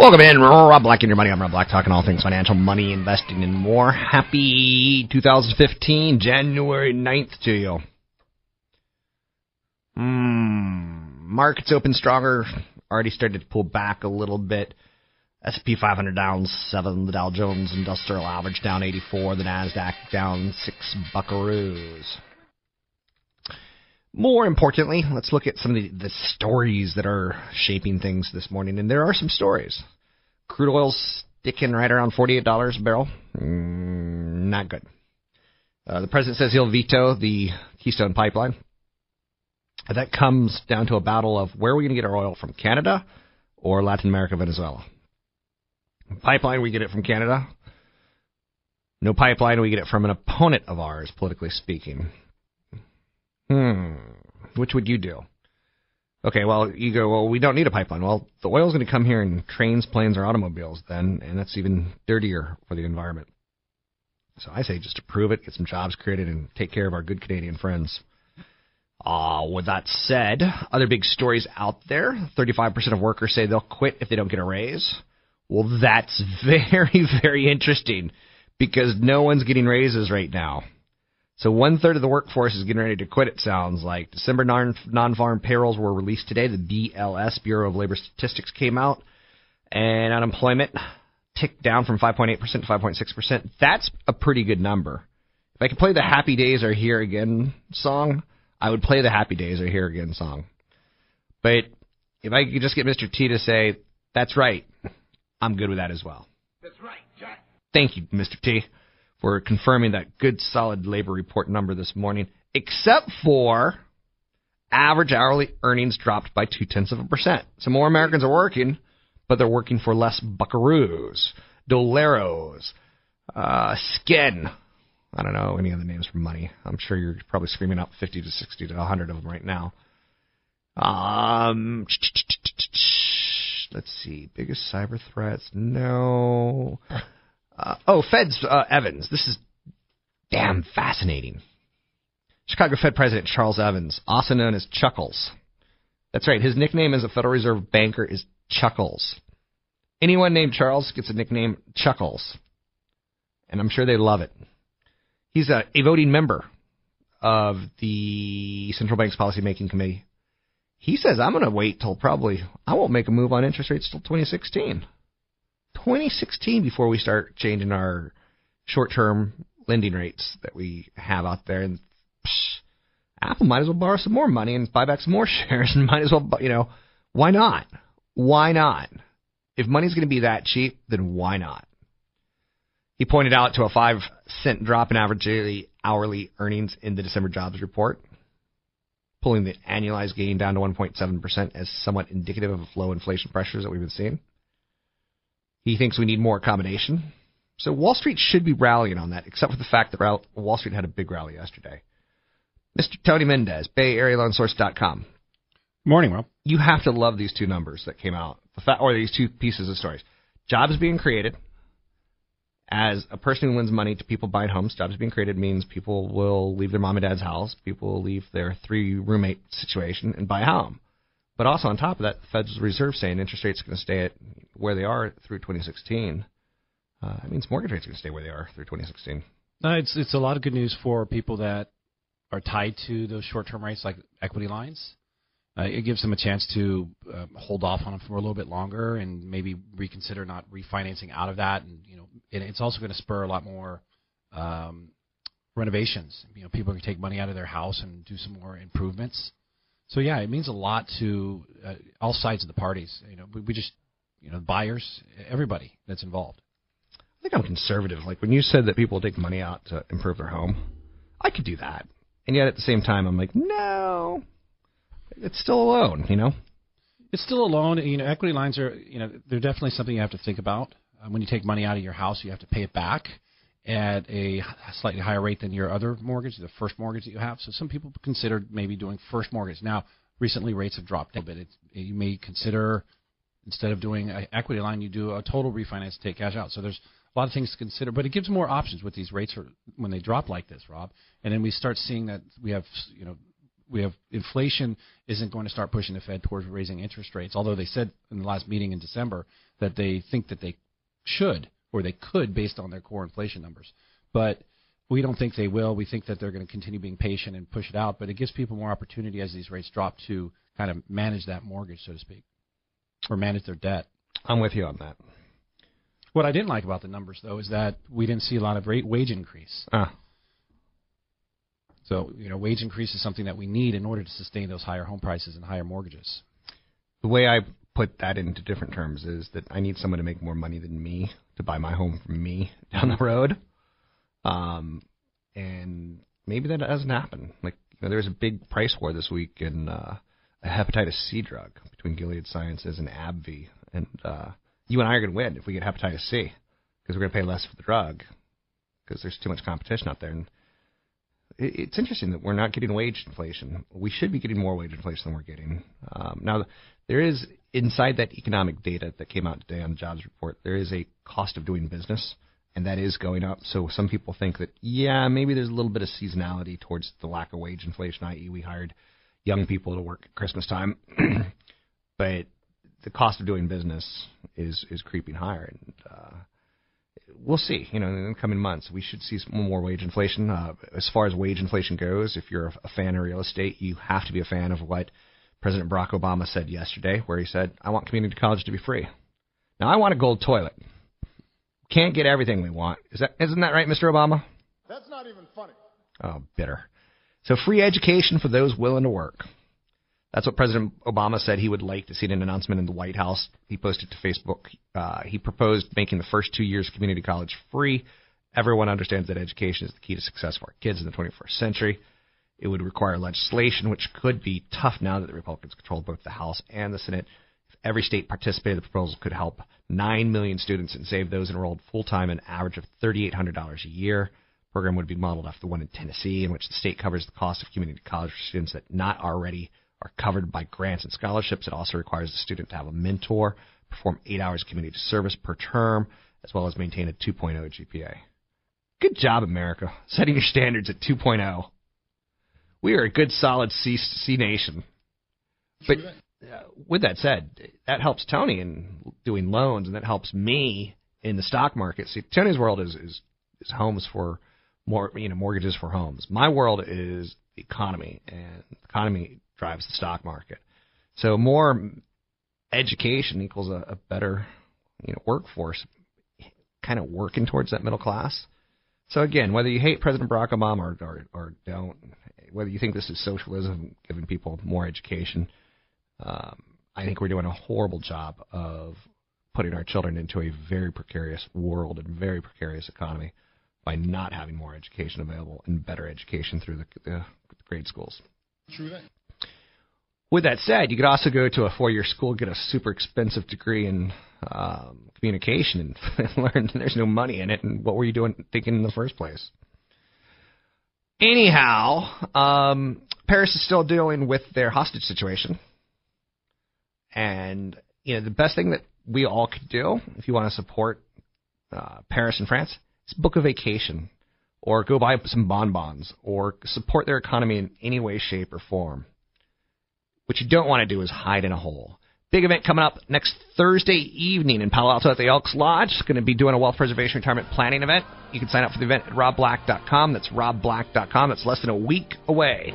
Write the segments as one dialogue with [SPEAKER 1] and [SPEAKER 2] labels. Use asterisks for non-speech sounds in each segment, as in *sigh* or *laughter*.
[SPEAKER 1] Welcome in, Rob Black and your money. I'm Rob Black, talking all things financial, money, investing, and more. Happy 2015, January 9th to you. Hmm. Markets open stronger. Already started to pull back a little bit. S&P 500 down seven. The Dow Jones Industrial Average down 84. The Nasdaq down six buckaroos. More importantly, let's look at some of the, the stories that are shaping things this morning. And there are some stories. Crude oil's sticking right around $48 a barrel. Mm, not good. Uh, the president says he'll veto the Keystone Pipeline. That comes down to a battle of where are we going to get our oil from Canada or Latin America, Venezuela. Pipeline, we get it from Canada. No pipeline, we get it from an opponent of ours, politically speaking. Hmm. Which would you do? Okay, well, you go, well, we don't need a pipeline. Well, the oil's going to come here in trains, planes, or automobiles then, and that's even dirtier for the environment. So I say just approve it, get some jobs created, and take care of our good Canadian friends. Uh, with that said, other big stories out there 35% of workers say they'll quit if they don't get a raise. Well, that's *laughs* very, very interesting because no one's getting raises right now. So one third of the workforce is getting ready to quit. It sounds like December non farm payrolls were released today. The BLS Bureau of Labor Statistics came out, and unemployment ticked down from 5.8% to 5.6%. That's a pretty good number. If I could play the "Happy Days Are Here Again" song, I would play the "Happy Days Are Here Again" song. But if I could just get Mr. T to say, "That's right," I'm good with that as well.
[SPEAKER 2] That's right, Jack.
[SPEAKER 1] Thank you, Mr. T for confirming that good solid labor report number this morning, except for average hourly earnings dropped by two tenths of a percent. So more Americans are working, but they're working for less buckaroos, doleros, uh, skin. I don't know any other names for money. I'm sure you're probably screaming out 50 to 60 to 100 of them right now. Um, let's see. Biggest cyber threats? No. Uh, oh, Fed's uh, Evans. This is damn fascinating. Chicago Fed President Charles Evans, also known as Chuckles. That's right. His nickname as a Federal Reserve banker is Chuckles. Anyone named Charles gets a nickname Chuckles. And I'm sure they love it. He's a, a voting member of the central bank's policymaking committee. He says, I'm going to wait till probably, I won't make a move on interest rates till 2016. 2016 before we start changing our short-term lending rates that we have out there. And psh, Apple might as well borrow some more money and buy back some more *laughs* shares, and might as well, you know, why not? Why not? If money's going to be that cheap, then why not? He pointed out to a five cent drop in average daily hourly earnings in the December jobs report, pulling the annualized gain down to 1.7% as somewhat indicative of low inflation pressures that we've been seeing. He thinks we need more accommodation. So Wall Street should be rallying on that, except for the fact that Wall Street had a big rally yesterday. Mr. Tony Mendez, Bay Area Loan Source.com.
[SPEAKER 3] Morning, Rob.
[SPEAKER 1] You have to love these two numbers that came out, the fact, or these two pieces of stories. Jobs being created as a person who lends money to people buying homes, jobs being created means people will leave their mom and dad's house, people will leave their three roommate situation and buy a home. But also on top of that, the Federal Reserve saying interest rates are going to stay at where they are through 2016. Uh, it means mortgage rates are going to stay where they are through 2016.
[SPEAKER 3] No, it's it's a lot of good news for people that are tied to those short-term rates, like equity lines. Uh, it gives them a chance to uh, hold off on them for a little bit longer and maybe reconsider not refinancing out of that. And you know, and it's also going to spur a lot more um, renovations. You know, people can take money out of their house and do some more improvements. So yeah, it means a lot to uh, all sides of the parties. You know, we, we just, you know, buyers, everybody that's involved.
[SPEAKER 1] I think I'm conservative. Like when you said that people take money out to improve their home, I could do that. And yet at the same time, I'm like, no, it's still a loan, you know.
[SPEAKER 3] It's still a loan. You know, equity lines are, you know, they're definitely something you have to think about. Um, when you take money out of your house, you have to pay it back at a slightly higher rate than your other mortgage, the first mortgage that you have. So some people consider maybe doing first mortgage. Now, recently rates have dropped a bit. It's, you may consider instead of doing an equity line, you do a total refinance to take cash out. So there's a lot of things to consider, but it gives more options with these rates when they drop like this, Rob. And then we start seeing that we have, you know, we have inflation isn't going to start pushing the Fed towards raising interest rates. Although they said in the last meeting in December that they think that they should or they could based on their core inflation numbers. But we don't think they will. We think that they're going to continue being patient and push it out. But it gives people more opportunity as these rates drop to kind of manage that mortgage, so to speak, or manage their debt.
[SPEAKER 1] I'm with you on that.
[SPEAKER 3] What I didn't like about the numbers, though, is that we didn't see a lot of rate wage increase.
[SPEAKER 1] Ah.
[SPEAKER 3] So, you know, wage increase is something that we need in order to sustain those higher home prices and higher mortgages.
[SPEAKER 1] The way I put that into different terms is that I need someone to make more money than me to buy my home from me *laughs* down the road. Um, and maybe that doesn't happen. Like, you know, there was a big price war this week in uh, a hepatitis C drug between Gilead Sciences and AbbVie, and uh, you and I are going to win if we get hepatitis C because we're going to pay less for the drug because there's too much competition out there. And it, it's interesting that we're not getting wage inflation. We should be getting more wage inflation than we're getting. Um, now, there is inside that economic data that came out today on the jobs report, there is a cost of doing business, and that is going up. So some people think that yeah, maybe there's a little bit of seasonality towards the lack of wage inflation, i.e., we hired young people to work at Christmas time, *clears throat* but the cost of doing business is is creeping higher, and uh, we'll see. You know, in the coming months, we should see some more wage inflation. Uh, as far as wage inflation goes, if you're a fan of real estate, you have to be a fan of what President Barack Obama said yesterday, where he said, "I want community college to be free." Now, I want a gold toilet. Can't get everything we want. Is that isn't that right, Mr. Obama?
[SPEAKER 4] That's not even funny.
[SPEAKER 1] Oh, bitter. So free education for those willing to work. That's what President Obama said he would like to see in an announcement in the White House. He posted to Facebook. Uh, he proposed making the first two years of community college free. Everyone understands that education is the key to success for our kids in the 21st century. It would require legislation, which could be tough now that the Republicans control both the House and the Senate. If every state participated, the proposal could help 9 million students and save those enrolled full time an average of $3,800 a year. The program would be modeled after the one in Tennessee, in which the state covers the cost of community college for students that not already are covered by grants and scholarships. It also requires the student to have a mentor, perform eight hours of community service per term, as well as maintain a 2.0 GPA. Good job, America, setting your standards at 2.0. We are a good, solid C, C nation. But uh, with that said, that helps Tony in doing loans, and that helps me in the stock market. See, Tony's world is is, is homes for more, you know, mortgages for homes. My world is the economy, and the economy drives the stock market. So more education equals a, a better, you know, workforce, kind of working towards that middle class. So again, whether you hate President Barack Obama or, or, or don't, whether you think this is socialism, giving people more education, um, I think we're doing a horrible job of putting our children into a very precarious world and very precarious economy by not having more education available and better education through the, grade schools.
[SPEAKER 4] True that.
[SPEAKER 1] With that said, you could also go to a four-year school, get a super expensive degree in um, communication, and, and *laughs* learn there's no money in it. And what were you doing thinking in the first place? Anyhow, um, Paris is still dealing with their hostage situation, and you know the best thing that we all could do if you want to support uh, Paris and France, is book a vacation or go buy some bonbons or support their economy in any way, shape, or form. What you don't want to do is hide in a hole. Big event coming up next Thursday evening in Palo Alto at the Elks Lodge. It's going to be doing a wealth preservation retirement planning event. You can sign up for the event at robblack.com. That's robblack.com. It's less than a week away.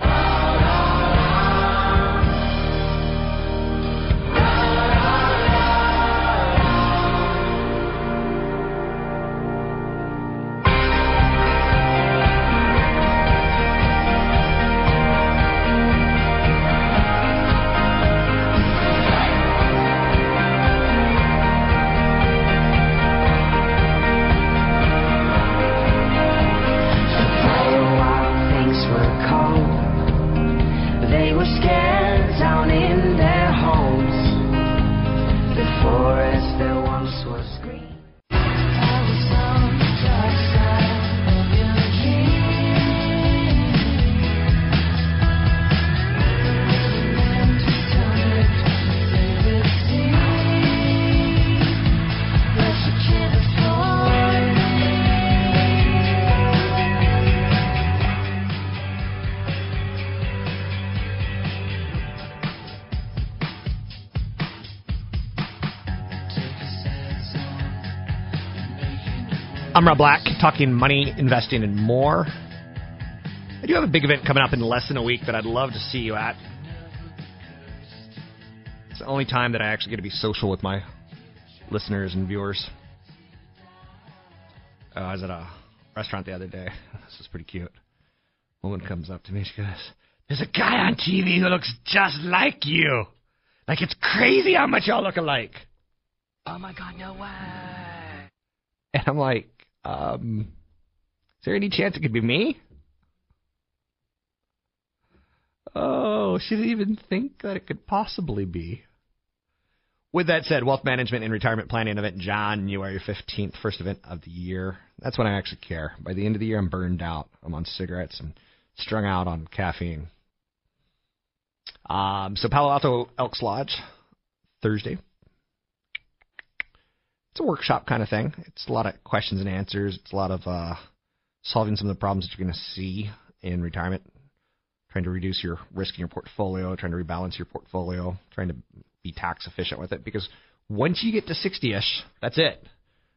[SPEAKER 1] Black, talking money, investing, and more. I do have a big event coming up in less than a week that I'd love to see you at. It's the only time that I actually get to be social with my listeners and viewers. Uh, I was at a restaurant the other day. *laughs* This was pretty cute. A woman comes up to me. She goes, "There's a guy on TV who looks just like you. Like it's crazy how much y'all look alike."
[SPEAKER 2] Oh my god, no way.
[SPEAKER 1] And I'm like, um, is there any chance it could be me? Oh, she didn't even think that it could possibly be. With that said, wealth management and retirement planning event January 15th, first event of the year. That's when I actually care. By the end of the year, I'm burned out. I'm on cigarettes and strung out on caffeine. Um, so Palo Alto Elks Lodge, Thursday, it's a workshop kind of thing. It's a lot of questions and answers. It's a lot of uh, solving some of the problems that you're going to see in retirement, trying to reduce your risk in your portfolio, trying to rebalance your portfolio, trying to be tax efficient with it. Because once you get to 60ish, that's it.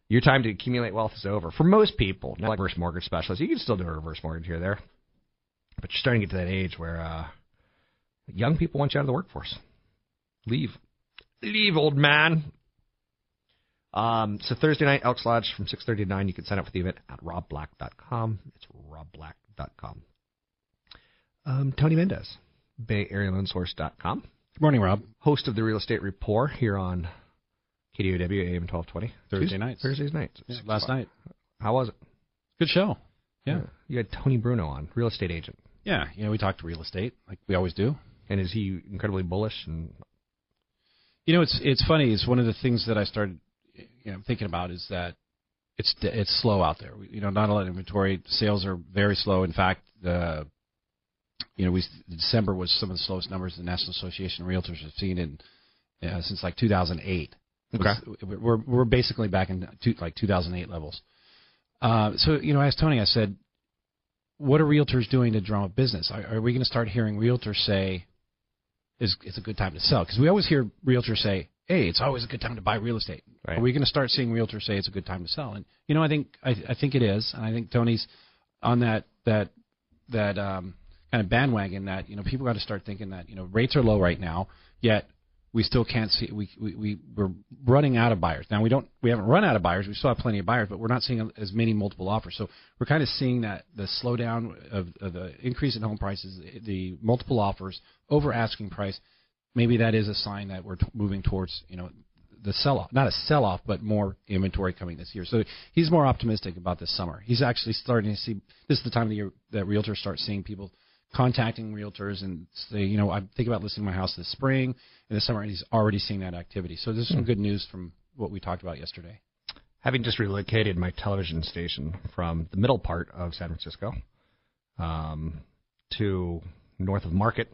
[SPEAKER 1] Your time to accumulate wealth is over. For most people, not like reverse mortgage specialists, you can still do a reverse mortgage here or there. But you're starting to get to that age where uh, young people want you out of the workforce. Leave. Leave, old man. Um, so Thursday night, Elks Lodge from 6.30 to 9. You can sign up for the event at robblack.com. It's robblack.com. Um, Tony Mendez, BayAreaLoanSource.com.
[SPEAKER 3] Good morning, Rob.
[SPEAKER 1] Host of the Real Estate Report here on KDOW AM 1220.
[SPEAKER 3] Thursday nights.
[SPEAKER 1] Thursdays nights.
[SPEAKER 3] Yeah, last night.
[SPEAKER 1] How was it?
[SPEAKER 3] Good show. Yeah.
[SPEAKER 1] You had Tony Bruno on, real estate agent.
[SPEAKER 3] Yeah, you know, we talked real estate like we always do.
[SPEAKER 1] And is he incredibly bullish and
[SPEAKER 3] you know, it's it's funny. It's one of the things that I started you know thinking about is that it's it's slow out there. You know, not a lot of inventory. Sales are very slow. In fact, the you know we December was some of the slowest numbers the National Association of Realtors have seen in uh, since like 2008.
[SPEAKER 1] Okay,
[SPEAKER 3] we're we're basically back in two, like 2008 levels. Uh, so you know, I asked Tony. I said, "What are realtors doing to drum up business? Are, are we going to start hearing realtors say, is it's a good time to sell?" Because we always hear realtors say, hey, it's always a good time to buy real estate.
[SPEAKER 1] Right.
[SPEAKER 3] Are we going to start seeing realtors say it's a good time to sell? And you know, I think I, I think it is, and I think Tony's on that that that um, kind of bandwagon that you know people got to start thinking that you know rates are low right now, yet we still can't see we, we we we're running out of buyers. Now we don't we haven't run out of buyers. We still have plenty of buyers, but we're not seeing as many multiple offers. So we're kind of seeing that the slowdown of, of the increase in home prices, the multiple offers over asking price maybe that is a sign that we're t- moving towards you know the sell off, not a sell off, but more inventory coming this year. So he's more optimistic about this summer. He's actually starting to see this is the time of the year that realtors start seeing people contacting realtors and say, you know, I'm thinking about listing my house this spring and this summer, and he's already seeing that activity. So there's some hmm. good news from what we talked about yesterday.
[SPEAKER 1] Having just relocated my television station from the middle part of San Francisco um, to north of Market,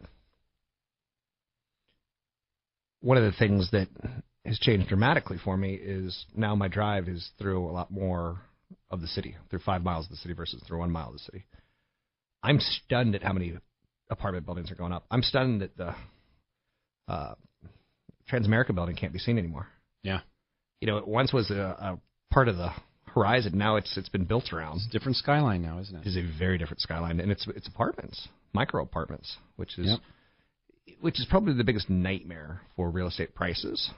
[SPEAKER 1] one of the things that has changed dramatically for me is now my drive is through a lot more of the city, through five miles of the city versus through one mile of the city. I'm stunned at how many apartment buildings are going up. I'm stunned that the uh, Transamerica building can't be seen anymore.
[SPEAKER 3] Yeah.
[SPEAKER 1] You know, it once was a, a part of the horizon. Now it's it's been built around.
[SPEAKER 3] It's a different skyline now, isn't it?
[SPEAKER 1] It is a very different skyline, and it's it's apartments, micro apartments, which is
[SPEAKER 3] Yep.
[SPEAKER 1] Which is probably the biggest nightmare for real estate prices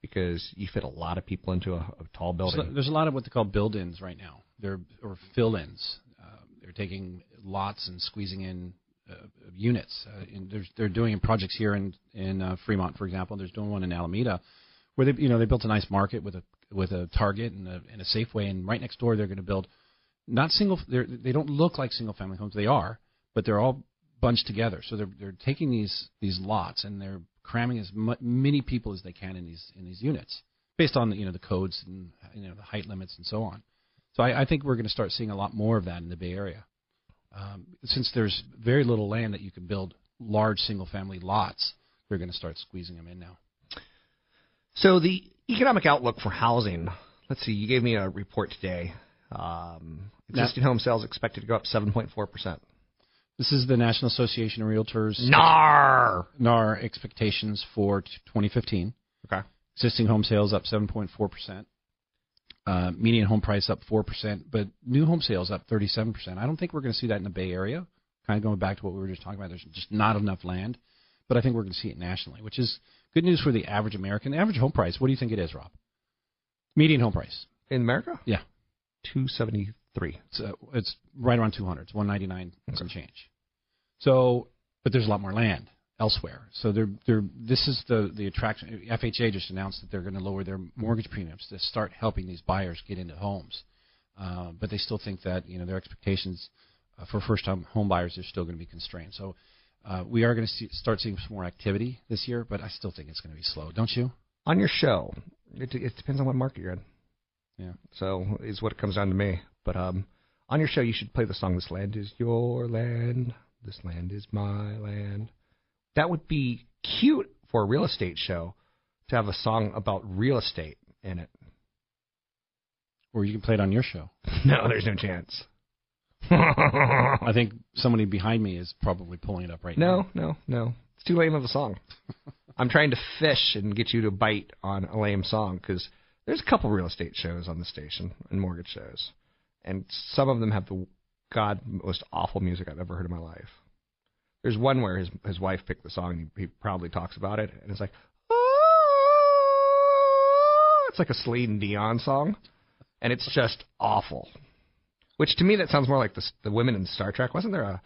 [SPEAKER 1] because you fit a lot of people into a, a tall building.
[SPEAKER 3] So there's a lot of what they call build-ins right now. They're or fill-ins. Uh, they're taking lots and squeezing in uh, units. Uh, and there's, they're doing projects here in in uh, Fremont, for example. There's doing one in Alameda, where they you know they built a nice market with a with a Target and a, and a Safeway, and right next door they're going to build not single. They're, they don't look like single family homes. They are, but they're all bunched together. So they're they're taking these these lots and they're cramming as mu- many people as they can in these in these units based on the, you know the codes and you know the height limits and so on. So I, I think we're going to start seeing a lot more of that in the Bay Area, um, since there's very little land that you can build large single family lots. They're going to start squeezing them in now.
[SPEAKER 1] So the economic outlook for housing. Let's see. You gave me a report today. Um, existing home sales expected to go up 7.4 percent.
[SPEAKER 3] This is the National Association of Realtors
[SPEAKER 1] NAR.
[SPEAKER 3] NAR expectations for 2015.
[SPEAKER 1] Okay.
[SPEAKER 3] Existing home sales up 7.4 percent. Uh, median home price up four percent, but new home sales up 37 percent. I don't think we're going to see that in the Bay Area. Kind of going back to what we were just talking about. There's just not enough land, but I think we're going to see it nationally, which is good news for the average American. The average home price. What do you think it is, Rob? Median home price.
[SPEAKER 1] In America?
[SPEAKER 3] Yeah.
[SPEAKER 1] 273.
[SPEAKER 3] It's uh, it's right around 200. It's 199 and some change. So, but there's a lot more land elsewhere. So they're they're this is the the attraction. FHA just announced that they're going to lower their mortgage premiums to start helping these buyers get into homes. Uh, but they still think that you know their expectations uh, for first-time home buyers are still going to be constrained. So uh, we are going to see, start seeing some more activity this year, but I still think it's going to be slow, don't you?
[SPEAKER 1] On your show, it, it depends on what market you're in.
[SPEAKER 3] Yeah.
[SPEAKER 1] So is what it comes down to me. But um, on your show, you should play the song "This Land Is Your Land." This land is my land. That would be cute for a real estate show to have a song about real estate in it.
[SPEAKER 3] Or you can play it on your show. *laughs*
[SPEAKER 1] No, there's no chance. *laughs*
[SPEAKER 3] I think somebody behind me is probably pulling it up right now.
[SPEAKER 1] No, no, no. It's too lame of a song. *laughs* I'm trying to fish and get you to bite on a lame song because there's a couple real estate shows on the station and mortgage shows, and some of them have the god most awful music I've ever heard in my life. There's one where his his wife picked the song and he, he proudly talks about it, and it's like, "Ah." it's like a Celine Dion song, and it's just awful. Which to me that sounds more like the the women in Star Trek. Wasn't there a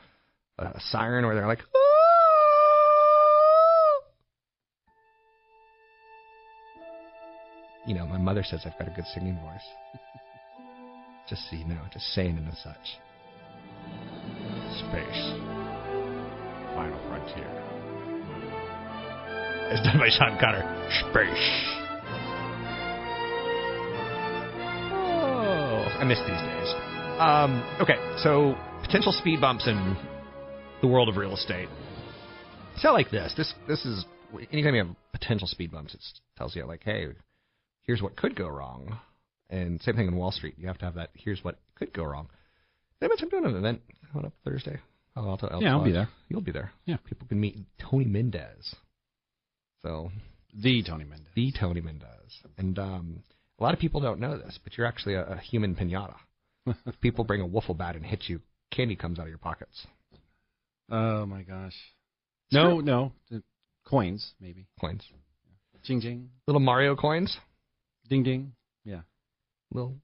[SPEAKER 1] a siren where they're like, "Ah." you know, my mother says I've got a good singing voice. Just so you know, just saying and such. Space. Final frontier. As done by Sean Conner. Space. Oh, I miss these days. Um, okay, so potential speed bumps in the world of real estate. It's not like this. This this is anytime you have potential speed bumps, it tells you like, hey, here's what could go wrong. And same thing in Wall Street. You have to have that. Here's what could go wrong. Did I mention I'm doing an event coming up Thursday? Oh, I'll, I'll
[SPEAKER 3] Yeah, I'll be there.
[SPEAKER 1] You'll be there.
[SPEAKER 3] Yeah.
[SPEAKER 1] People can meet Tony Mendez. So
[SPEAKER 3] The Tony Mendez.
[SPEAKER 1] the Tony Mendez, and um, a lot of people don't know this, but you're actually a, a human pinata. if *laughs* people bring a wiffle bat and hit you, candy comes out of your pockets.
[SPEAKER 3] Oh my gosh. No, no. The coins, maybe.
[SPEAKER 1] Coins,
[SPEAKER 3] Jing jing.
[SPEAKER 1] little Mario coins.
[SPEAKER 3] Ding ding.
[SPEAKER 1] Little.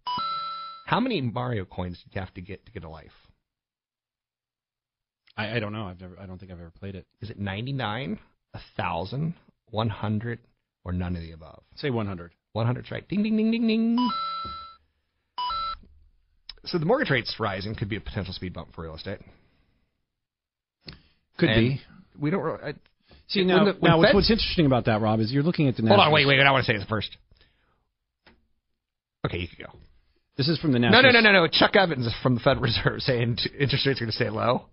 [SPEAKER 1] How many Mario coins did you have to get to get a life?
[SPEAKER 3] I, I don't know. I've never I don't think I've ever played it.
[SPEAKER 1] Is it 99, 1,000, 100, or none of the above?
[SPEAKER 3] Say 100.
[SPEAKER 1] 100's right. Ding, ding, ding, ding, ding. So the mortgage rates rising could be a potential speed bump for real estate.
[SPEAKER 3] Could
[SPEAKER 1] And
[SPEAKER 3] be.
[SPEAKER 1] We don't. re- I,
[SPEAKER 3] See
[SPEAKER 1] when
[SPEAKER 3] now,
[SPEAKER 1] the- when
[SPEAKER 3] now what's,
[SPEAKER 1] Fed-
[SPEAKER 3] what's interesting about that, Rob, is you're looking at the
[SPEAKER 1] hold on, wait, wait, wait. I want to say this first. Okay, you can go.
[SPEAKER 3] This is from the
[SPEAKER 1] No,
[SPEAKER 3] national.
[SPEAKER 1] no, no, no, no. Chuck Evans from the Federal Reserve *laughs* saying interest rates are going to stay low.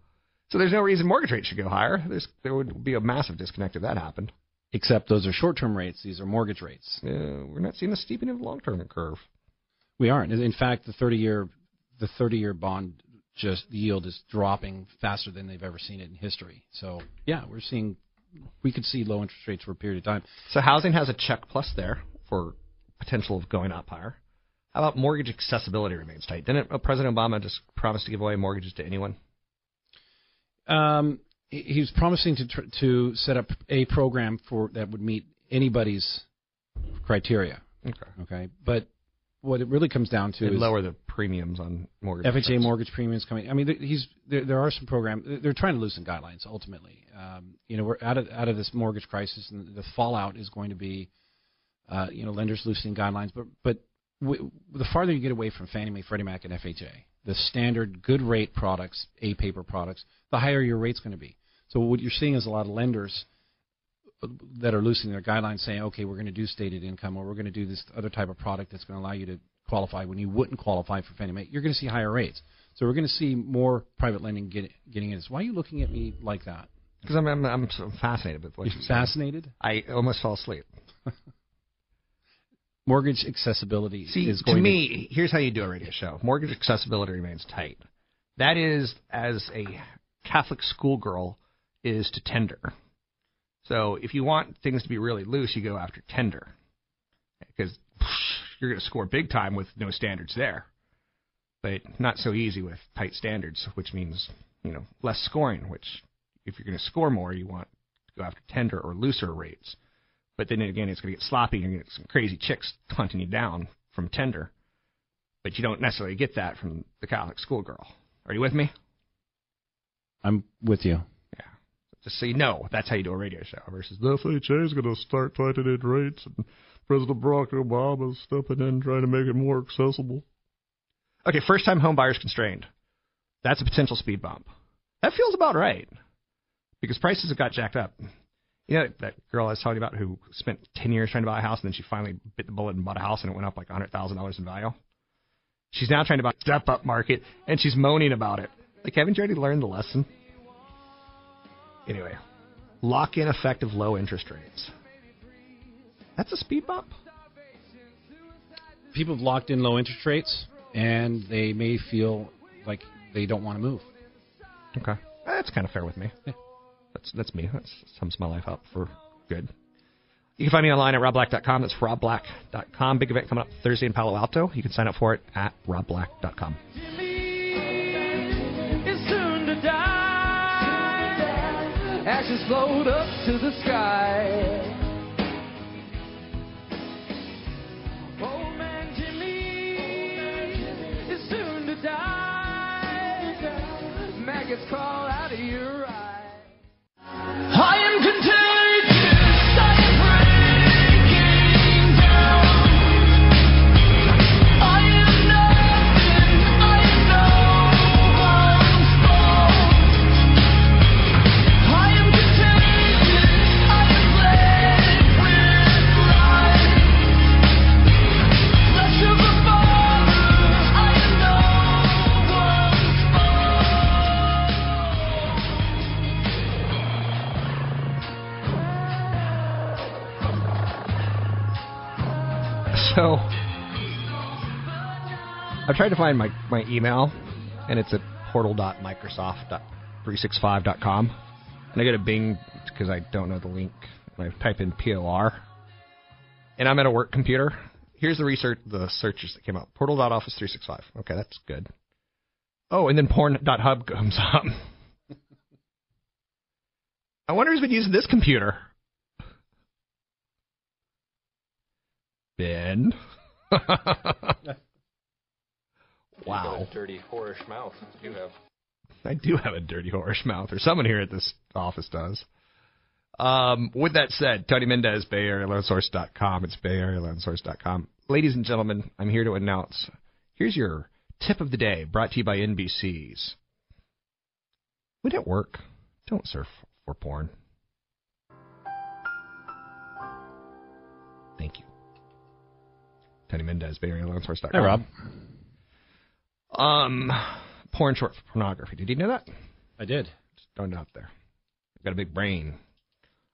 [SPEAKER 1] So there's no reason mortgage rates should go higher. There's, there would be a massive disconnect if that happened.
[SPEAKER 3] Except those are short-term rates; these are mortgage rates.
[SPEAKER 1] Uh, we're not seeing a steepening of the long-term curve.
[SPEAKER 3] We aren't. In fact, the 30-year the 30-year bond just yield is dropping faster than they've ever seen it in history. So yeah, we're seeing we could see low interest rates for a period of time.
[SPEAKER 1] So housing has a check plus there for potential of going up higher. How about mortgage accessibility remains tight? Didn't President Obama just promise to give away mortgages to anyone?
[SPEAKER 3] Um, he was promising to tr- to set up a program for that would meet anybody's criteria.
[SPEAKER 1] Okay.
[SPEAKER 3] Okay, but what it really comes down to
[SPEAKER 1] And
[SPEAKER 3] is
[SPEAKER 1] lower the premiums on mortgage.
[SPEAKER 3] FHA
[SPEAKER 1] insurance.
[SPEAKER 3] mortgage premiums coming. I mean, he's there. There are some programs. They're trying to loosen guidelines. Ultimately, um, you know, we're out of out of this mortgage crisis, and the fallout is going to be, uh, you know, lenders loosening guidelines. But but w- the farther you get away from Fannie Mae, Freddie Mac, and FHA, the standard good rate products, A paper products, the higher your rate's going to be. So what you're seeing is a lot of lenders that are loosening their guidelines, saying, okay, we're going to do stated income, or we're going to do this other type of product that's going to allow you to qualify when you wouldn't qualify for Fannie Mae. You're going to see higher rates. So we're going to see more private lending get, getting in. Why are you looking at me like that?
[SPEAKER 1] Because I'm, I'm I'm so fascinated with what
[SPEAKER 3] You're fascinated.
[SPEAKER 1] I almost fell asleep. *laughs*
[SPEAKER 3] Mortgage accessibility
[SPEAKER 1] See,
[SPEAKER 3] is going to
[SPEAKER 1] me, here's how you do a radio show. Mortgage accessibility remains tight. That is as a Catholic schoolgirl is to Tinder. So if you want things to be really loose, you go after Tinder. Because you're going to score big time with no standards there. But not so easy with tight standards, which means, you know, less scoring, which if you're going to score more, you want to go after Tinder or looser rates. But then again, it's going to get sloppy. and You're going to get some crazy chicks hunting you down from Tinder. But you don't necessarily get that from the Catholic schoolgirl. Are you with me?
[SPEAKER 3] I'm with you.
[SPEAKER 1] Yeah. Just so you know, that's how you do a radio show versus the FHA is going to start tightening rates and President Barack Obama is stepping in trying to make it more accessible. Okay, first time home buyers constrained. That's a potential speed bump. That feels about right because prices have got jacked up. You know that girl I was talking about who spent 10 years trying to buy a house and then she finally bit the bullet and bought a house and it went up like $100,000 in value? She's now trying to buy a step up market and she's moaning about it. Like, haven't you already learned the lesson? Anyway, lock in effective low interest rates. That's a speed bump.
[SPEAKER 3] People have locked in low interest rates, and they may feel like they don't want to move.
[SPEAKER 1] Okay, that's kind of fair with me. That's that's me. That sums my life up for good. You can find me online at robblack.com. That's robblack.com. Big event coming up Thursday in Palo Alto. You can sign up for it at robblack.com.
[SPEAKER 2] is soon to die. Ashes float up to the sky. Jimmy is soon to die. Maggots crawl
[SPEAKER 1] tried to find my, my email, and it's at portal.microsoft.365.com. And I go to Bing because I don't know the link, and I type in POR. And I'm at a work computer. Here's the research, the searches that came up. Portal.office365. Okay, that's good. Oh, and then porn.hub comes up. I wonder who's been using this computer. Ben. *laughs* wow.
[SPEAKER 5] dirty, whorish mouth you have.
[SPEAKER 1] I do have a dirty horse mouth, or someone here at this office does. Um, with that said, Tony Mendez, Bay Area Loan Source.com. It's Bay Area Loan Source.com. Ladies and gentlemen, I'm here to announce here's your tip of the day brought to you by NBC's. When at work, don't surf for porn. Thank you. Tony Mendez, Bay Area Loan
[SPEAKER 3] Hey, Rob.
[SPEAKER 1] Um, porn short for pornography. Did you know that?
[SPEAKER 3] I did.
[SPEAKER 1] Just throwing it out there. I've got a big brain.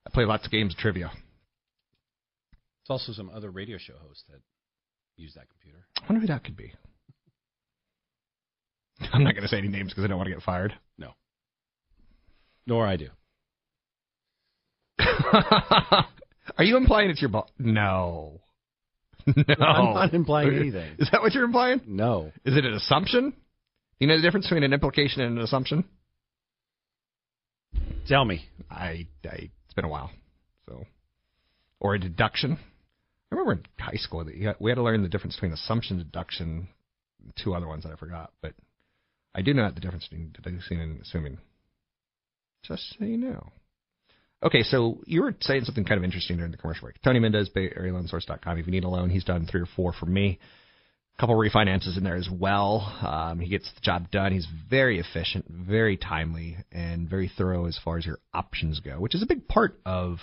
[SPEAKER 1] I play lots of games of trivia.
[SPEAKER 3] It's also some other radio show hosts that use that computer.
[SPEAKER 1] I wonder who that could be. *laughs* I'm not going to say any names because I don't want to get fired.
[SPEAKER 3] No. Nor I do. *laughs*
[SPEAKER 1] Are you implying it's your boss? No. *laughs* No.
[SPEAKER 3] I'm not implying anything.
[SPEAKER 1] Is that what you're implying?
[SPEAKER 3] No.
[SPEAKER 1] Is it an assumption? You know the difference between an implication and an assumption?
[SPEAKER 3] Tell me.
[SPEAKER 1] I, I it's been a while. So, or a deduction. I remember in high school that we had to learn the difference between assumption, deduction, two other ones that I forgot. But I do know the difference between deducing and assuming. Just so you know. Okay, so you were saying something kind of interesting during the commercial break. Tony Mendez, BayAreaLoanSource.com. If you need a loan, he's done three or four for me. A couple refinances in there as well. Um, he gets the job done. He's very efficient, very timely, and very thorough as far as your options go, which is a big part of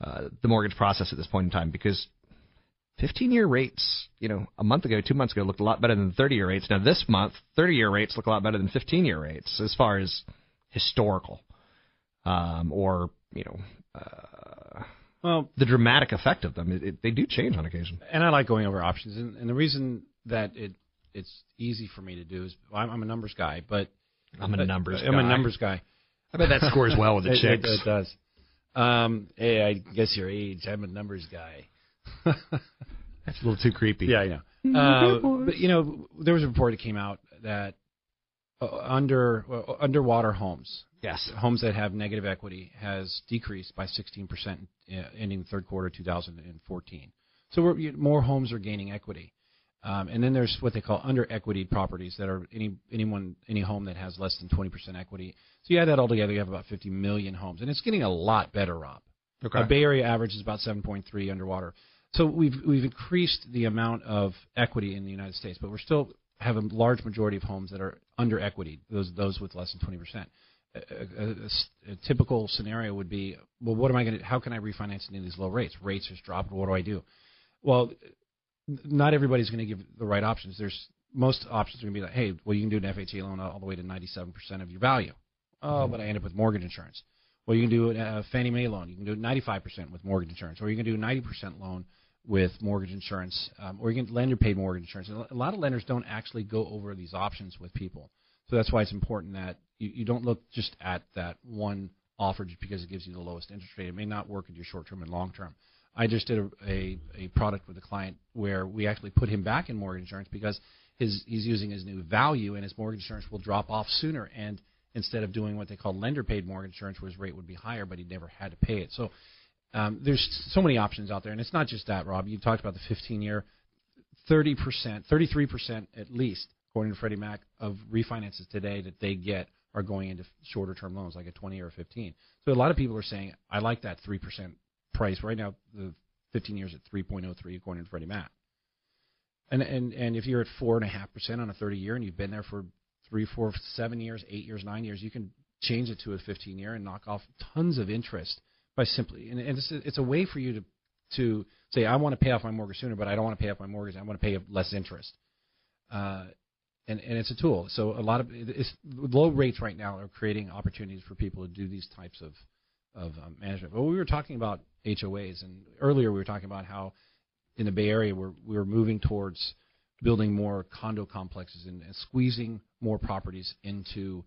[SPEAKER 1] uh, the mortgage process at this point in time because 15 year rates, you know, a month ago, two months ago, looked a lot better than 30 year rates. Now, this month, 30 year rates look a lot better than 15 year rates as far as historical um, or, you know, uh,
[SPEAKER 3] Well,
[SPEAKER 1] the dramatic effect of them. It, it, they do change on occasion.
[SPEAKER 3] and I like going over options, and, and the reason that it it's easy for me to do is I'm, I'm a numbers guy, but
[SPEAKER 1] I'm a
[SPEAKER 3] but-
[SPEAKER 1] numbers
[SPEAKER 3] I'm a numbers guy. *laughs*
[SPEAKER 1] I bet that scores well with the
[SPEAKER 3] it-
[SPEAKER 1] chicks.
[SPEAKER 3] It, does. Um, hey, I guess your age. I'm a numbers guy. *laughs*
[SPEAKER 1] That's a little too creepy.
[SPEAKER 3] Yeah, I know. Uh, but you know, there was a report that came out that uh, under uh, underwater homes,
[SPEAKER 1] Yes.
[SPEAKER 3] homes that have negative equity, has decreased by 16% uh, ending the third quarter 2014. So we're, more homes are gaining equity. Um, and then there's what they call under equity properties that are any anyone any home that has less than 20% equity. So you add that all together, you have about 50 million homes, and it's getting a lot better, Rob.
[SPEAKER 1] Okay.
[SPEAKER 3] Our Bay Area average is about 7.3 underwater. So we've we've increased the amount of equity in the United States, but we're still have a large majority of homes that are under equity. Those those with less than 20 percent. A, a- a typical scenario would be, well, what am I going to? How can I refinance into these low rates? Rates just dropped. What do I do? Well, not everybody's going to give the right options. There's most options are going to be like, hey, well, you can do an FHA loan all the way to 97% of your value. Oh, but I end up with mortgage insurance. Well, you can do a Fannie Mae loan. You can do 95% with mortgage insurance, or you can do a 90% loan with mortgage insurance, um, or you can lender paid mortgage insurance. And a lot of lenders don't actually go over these options with people, so that's why it's important that you, you don't look just at that one offer just because it gives you the lowest interest rate. It may not work in your short term and long term. I just did a, a, a product with a client where we actually put him back in mortgage insurance because his he's using his new value and his mortgage insurance will drop off sooner and instead of doing what they call lender paid mortgage insurance where his rate would be higher but he never had to pay it. So um, there's so many options out there and it's not just that Rob. You talked about the 15 year 30%, 33% at least according to Freddie Mac of refinances today that they get are going into shorter term loans like a 20 or a 15. So a lot of people are saying I like that 3% price right now the 15 years at 3.03 according to Freddie Mac. And and and if you're at four and a half percent on a 30 year and you've been there for three, four, seven years, eight years, nine years, you can change it to a 15 year and knock off tons of interest by simply and, and it's, a, it's a way for you to to say I want to pay off my mortgage sooner, but I don't want to pay off my mortgage. I want to pay less interest. Uh, and and it's a tool. So a lot of it's, low rates right now are creating opportunities for people to do these types of of um, management. But we were talking about HOAs, and earlier we were talking about how in the Bay Area we're we were moving towards building more condo complexes and, and squeezing more properties into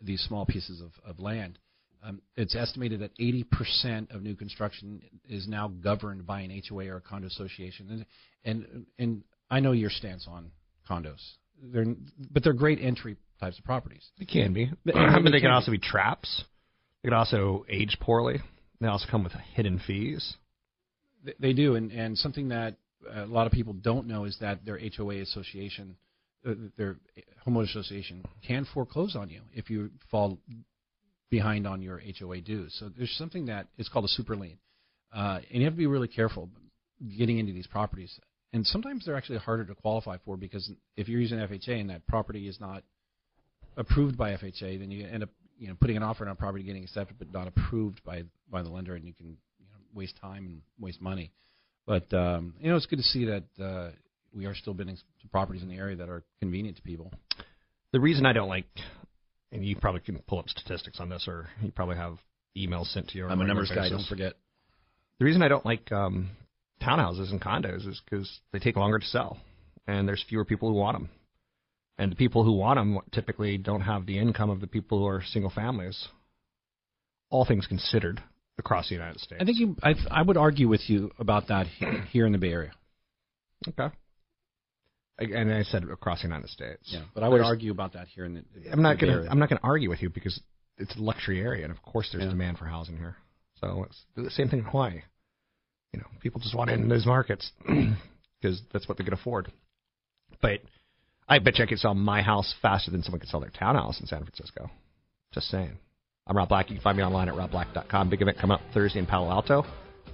[SPEAKER 3] these small pieces of, of land. Um, it's estimated that 80% of new construction is now governed by an HOA or a condo association, and and and I know your stance on condos. They're but they're great entry types of properties.
[SPEAKER 1] They can be. *clears throat*
[SPEAKER 3] But-
[SPEAKER 1] they
[SPEAKER 3] they
[SPEAKER 1] can
[SPEAKER 3] can
[SPEAKER 1] also be traps. They can also age poorly. They also come with hidden fees.
[SPEAKER 3] They- They do, and, and something that a lot of people don't know is that their HOA association, uh, their homeowner association, can foreclose on you if you fall behind on your HOA dues. So there's something that is called a super lien, uh, and you have to be really careful getting into these properties. And sometimes they're actually harder to qualify for because if you're using FHA and that property is not approved by FHA, then you end up you know putting an offer on a property getting accepted but not approved by by the lender, and you can you know, waste time and waste money. But um, you know, it's good to see that uh, we are still bidding some properties in the area that are convenient to people.
[SPEAKER 1] The reason I don't like, and you probably can pull up statistics on this, or you probably have emails sent to you.
[SPEAKER 3] I'm a numbers guy. Don't forget.
[SPEAKER 1] The reason I don't like um, townhouses and condos is because they take longer to sell, and there's fewer people who want them. And the people who want them typically don't have the income of the people who are single families. All things considered, across the United States.
[SPEAKER 3] I think you. I, I would argue with you about that he- here in the Bay Area.
[SPEAKER 1] Okay. And I said across the United States.
[SPEAKER 3] Yeah, but I would
[SPEAKER 1] There's-
[SPEAKER 3] argue about that here in the.
[SPEAKER 1] I'm not gonna.
[SPEAKER 3] Area.
[SPEAKER 1] I'm not gonna argue with you because it's a luxury area, and of course there's
[SPEAKER 3] Yeah.
[SPEAKER 1] demand for housing here. So it's the same thing in Hawaii. You know, people just want in those markets *clears throat* because that's what they can afford. But I bet you I could sell my house faster than someone could sell their townhouse in San Francisco. Just saying. I'm Rob Black. You can find me online at robblack.com. Big event coming up Thursday in Palo Alto.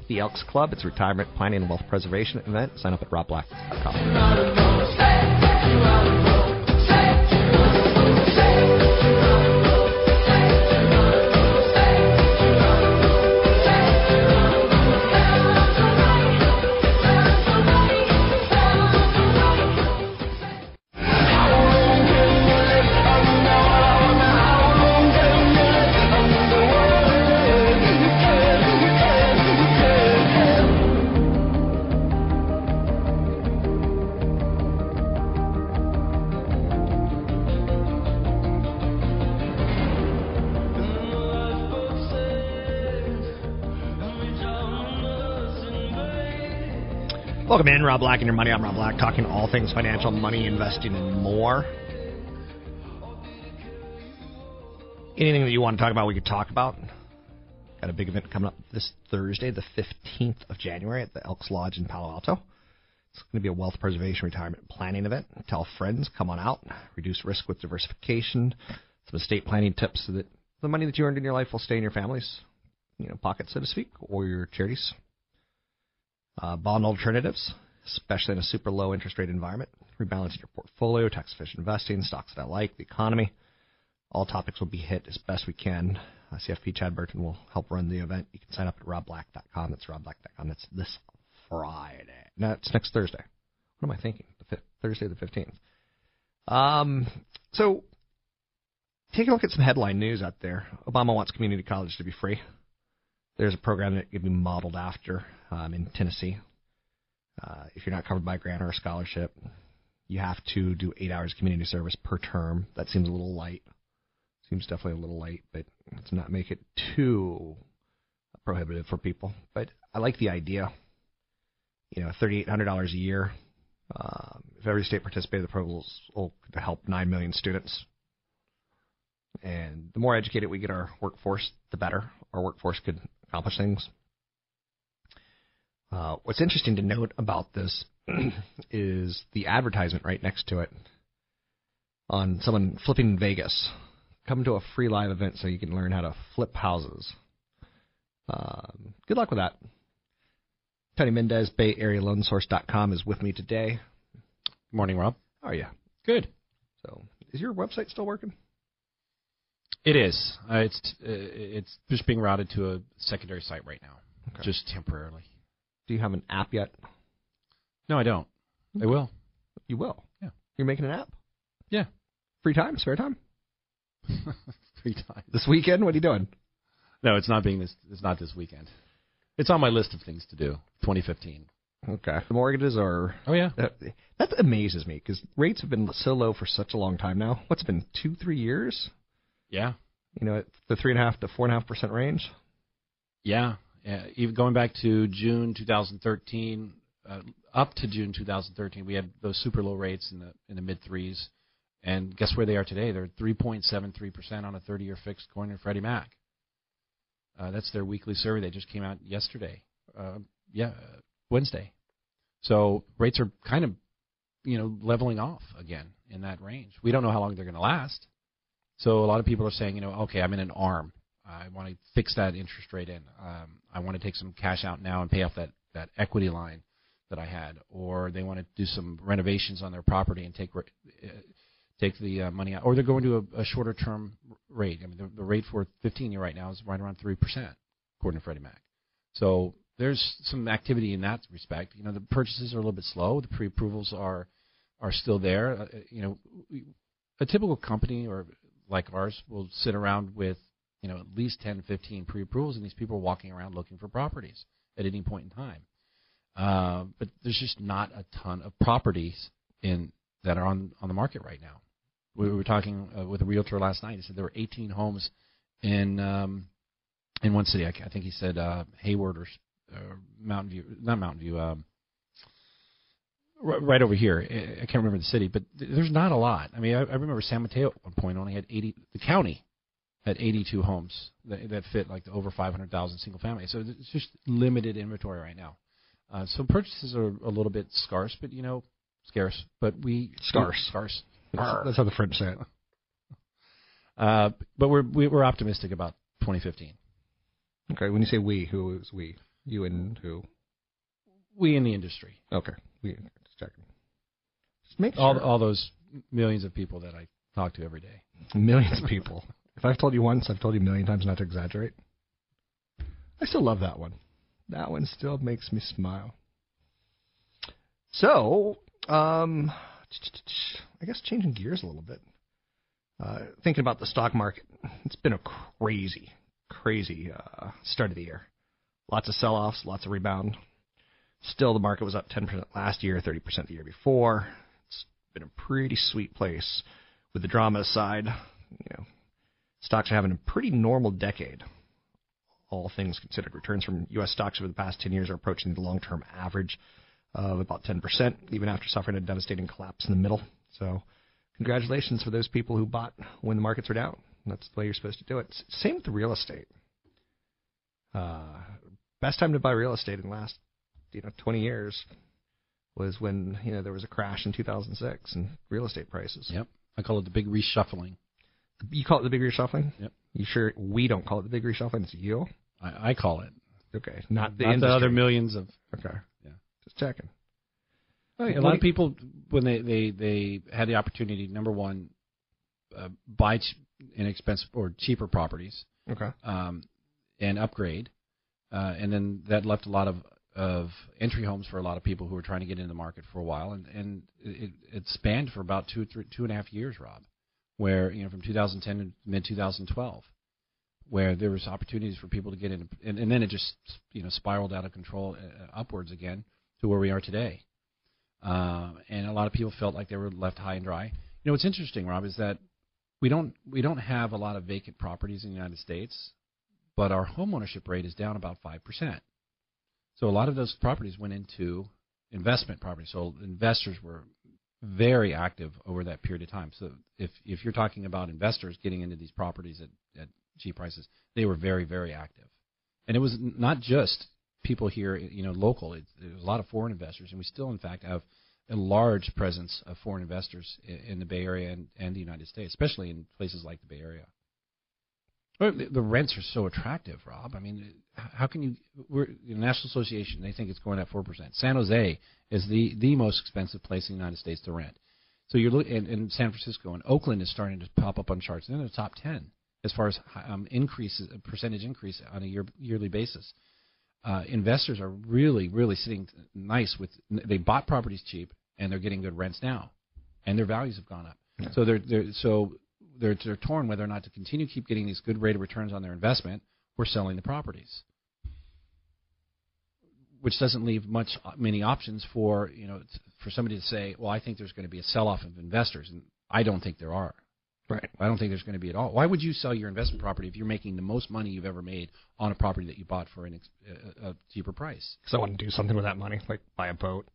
[SPEAKER 1] The Elks Club. It's a retirement planning and wealth preservation event. Sign up at robblack.com. Rob Black and your money. I'm Rob Black, talking all things financial, money, investing, and more. Anything that you want to talk about, we could talk about. Got a big event coming up this Thursday, the 15th of January, at the Elks Lodge in Palo Alto. It's going to be a wealth preservation retirement planning event. Tell friends, come on out, reduce risk with diversification, some estate planning tips so that the money that you earned in your life will stay in your family's, you know, pocket, so to speak, or your charities uh, bond alternatives, especially in a super low interest rate environment, rebalancing your portfolio, tax efficient investing, stocks that I like, the economy. All topics will be hit as best we can. Uh, CFP Chad Burton will help run the event. You can sign up at robblack.com. That's robblack.com. That's this Friday. No, it's next Thursday. What am I thinking? The fifth, Thursday the 15th. Um, so, take a look at some headline news out there. Obama wants community college to be free. There's a program that could be modeled after um, in Tennessee. Uh, if you're not covered by a grant or a scholarship, you have to do eight hours of community service per term. That seems a little light. Seems definitely a little light, but let's not make it too prohibitive for people. But I like the idea. You know, thirty-eight hundred dollars a year. Um, if every state participated, the program will help nine million students. And the more educated we get our workforce, the better. Our workforce could accomplish things. Uh, what's interesting to note about this *clears throat* is the advertisement right next to it on someone flipping in Vegas. Come to a free live event so you can learn how to flip houses. Um, good luck with that. Tony Mendez, Bay Area BayAreaLoanSource.com is with me today.
[SPEAKER 3] Good morning, Rob.
[SPEAKER 1] How are you?
[SPEAKER 3] Good.
[SPEAKER 1] So, is your website still working?
[SPEAKER 3] It is. Uh, it's uh, it's just being routed to a secondary site right now,
[SPEAKER 1] Okay.
[SPEAKER 3] just temporarily.
[SPEAKER 1] Do you have an app yet?
[SPEAKER 3] No, I don't. I will.
[SPEAKER 1] You will.
[SPEAKER 3] Yeah.
[SPEAKER 1] You're making an app?
[SPEAKER 3] Yeah.
[SPEAKER 1] Free time? Spare time? *laughs*
[SPEAKER 3] Free time.
[SPEAKER 1] This weekend? What are you doing?
[SPEAKER 3] No, it's not being this. It's not this weekend. It's on my list of things to do. 2015.
[SPEAKER 1] Okay. The mortgages are.
[SPEAKER 3] Oh yeah.
[SPEAKER 1] That, that amazes me because rates have been so low for such a long time now. What's it been two, three years?
[SPEAKER 3] Yeah.
[SPEAKER 1] You know, the three and a half to four and a half percent range.
[SPEAKER 3] Yeah. Yeah. Even going back to June 2013, uh, up to June 2013, we had those super low rates in the in the mid threes, and guess where they are today? They're 3.73 percent on a 30-year fixed according to Freddie Mac. Uh, that's their weekly survey that just came out yesterday. Uh, yeah, uh, Wednesday. So rates are kind of, you know, leveling off again in that range. We don't know how long they're going to last. So a lot of people are saying, you know, okay, I'm in an arm. I want to fix that interest rate in. Um, I want to take some cash out now and pay off that that equity line that I had, or they want to do some renovations on their property and take uh, take the uh, money out, or they're going to a, a shorter term rate. I mean, the, the rate for 15 year right now is right around three percent, according to Freddie Mac. So there's some activity in that respect. You know, the purchases are a little bit slow. The pre-approvals are are still there. Uh, you know, a typical company or like ours will sit around with you know at least 10, 15 pre-approvals, and these people are walking around looking for properties at any point in time. Uh, but there's just not a ton of properties in that are on on the market right now. We were talking uh, with a realtor last night. He said there were 18 homes in um, in one city. I, I think he said uh, Hayward or uh, Mountain View, not Mountain View. Um, right, right over here. I I can't remember the city, but th- there's not a lot. I mean, I, I remember San Mateo at one point only had 80. The county had 82 homes that, that fit like the over 500,000 single family. So it's just limited inventory right now. Uh, so purchases are a little bit scarce, but you know, scarce. But we
[SPEAKER 1] Scarce.
[SPEAKER 3] scarce.
[SPEAKER 1] That's, that's how the French say it. *laughs*
[SPEAKER 3] Uh, but we're we- we're optimistic about 2015.
[SPEAKER 1] Okay, when you say we, who is we? You and who?
[SPEAKER 3] We in the industry,
[SPEAKER 1] Okay, we. Just checking. Just make
[SPEAKER 3] all all those millions of people that I talk to every day.
[SPEAKER 1] Millions of people. If I've told you once, I've told you a million times not to exaggerate. I still love that one. That one still makes me smile. So, um, I guess changing gears a little bit. Uh, thinking about the stock market, it's been a crazy, crazy uh, start of the year. Lots of sell-offs, lots of rebound. Still, the market was up 10% last year, 30% the year before. It's been a pretty sweet place. With the drama aside, you know, stocks are having a pretty normal decade. All things considered, returns from U.S. stocks over the past 10 years are approaching the long-term average of about 10%, even after suffering a devastating collapse in the middle. So, congratulations for those people who bought when the markets were down. That's the way you're supposed to do it. Same with real estate. Uh, best time to buy real estate in the last, you know, 20 years was when you know there was a crash in 2006 in real estate prices.
[SPEAKER 3] Yep, I call it the big reshuffling.
[SPEAKER 1] You call it the big reshuffling?
[SPEAKER 3] Yep.
[SPEAKER 1] You sure we don't call it the big reshuffling? It's you.
[SPEAKER 3] I, I call it.
[SPEAKER 1] Okay, not the
[SPEAKER 3] Not the other millions of.
[SPEAKER 1] Okay.
[SPEAKER 3] Yeah.
[SPEAKER 1] Just checking.
[SPEAKER 3] A lot of people, when they they they had the opportunity, number one, uh, buy ch- inexpensive or cheaper properties,
[SPEAKER 1] Okay.
[SPEAKER 3] um, and upgrade, uh, and then that left a lot of of entry homes for a lot of people who were trying to get into the market for a while, and and it, it spanned for about two three, two and a half years, Rob, where you know from 2010 to mid 2012, where there was opportunities for people to get in, and, and then it just you know spiraled out of control uh, upwards again to where we are today. Uh, and a lot of people felt like they were left high and dry. You know what's interesting, Rob, is that we don't we don't have a lot of vacant properties in the United States, but our homeownership rate is down about five percent. So a lot of those properties went into investment properties. So investors were very active over that period of time. So if if you're talking about investors getting into these properties at, at cheap prices, they were very very active, and it was not just people here, you know, local. It, there was a lot of foreign investors, and we still in fact have a large presence of foreign investors in, in the Bay Area and, and the United States, especially in places like the Bay Area. Well, The, rents are so attractive, Rob. I mean, how can you? We're the National Association. They think it's going at four percent. San Jose is the the most expensive place in the United States to rent. So you're looking in, San Francisco and Oakland is starting to pop up on charts. They're in the top ten as far as um, increases, percentage increase on a year yearly basis. Uh, investors are really, really sitting nice with. They bought properties cheap and they're getting good rents now, and their values have gone up. So they're, they're so they're they're torn whether or not to continue keep getting these good rate of returns on their investment or selling the properties, which doesn't leave much uh, many options for you know for somebody to say, well, I think there's going to be a sell-off of investors, and I don't think there are.
[SPEAKER 1] Right.
[SPEAKER 3] I don't think there's going to be at all. Why would you sell your investment property if you're making the most money you've ever made on a property that you bought for an ex- uh, a, a cheaper price?
[SPEAKER 1] Because I want to do something with that money, like buy a boat.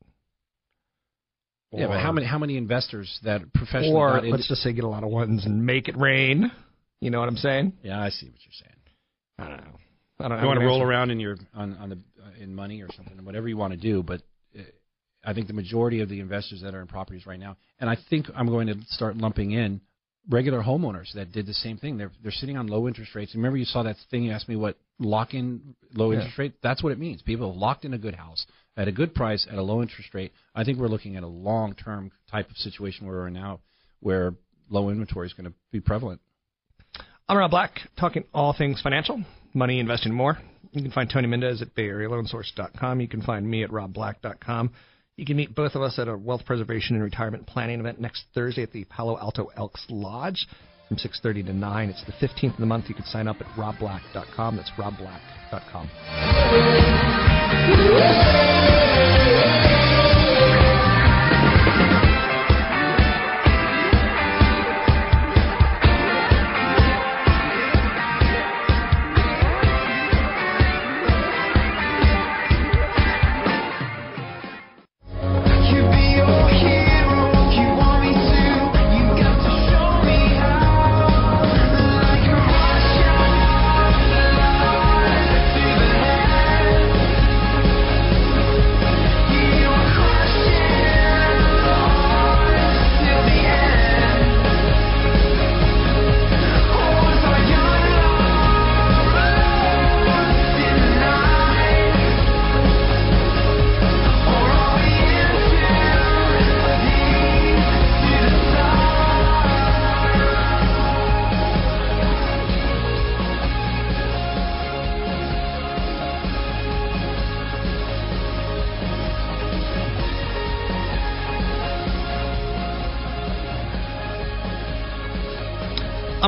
[SPEAKER 3] Yeah, but how many how many investors that professionally
[SPEAKER 1] Or
[SPEAKER 3] got into-
[SPEAKER 1] let's just say get a lot of ones and make it rain. You know what I'm saying?
[SPEAKER 3] Yeah, I see what you're saying.
[SPEAKER 1] I don't know. I don't know.
[SPEAKER 3] You want to
[SPEAKER 1] I'm
[SPEAKER 3] roll around in your on on the uh, in money or something, whatever you want to do. But uh, I think the majority of the investors that are in properties right now, and I think I'm going to start lumping in regular homeowners that did the same thing. They're they're sitting on low interest rates. Remember, you saw that thing you asked me what lock in low
[SPEAKER 1] Yeah.
[SPEAKER 3] interest rate. That's what it means. People have locked in a good house at a good price at a low interest rate. I think we're looking at a long term type of situation where we're now, where low inventory is going to be prevalent.
[SPEAKER 1] I'm Rob Black, talking all things financial, money, investing, more. You can find Tony Mendez at BayAreaLoanSource.com. You can find me at RobBlack.com. You can meet both of us at a wealth preservation and retirement planning event next Thursday at the Palo Alto Elks Lodge from 6:30 to 9. It's the 15th of the month. You can sign up at RobBlack.com. That's RobBlack.com. Woo!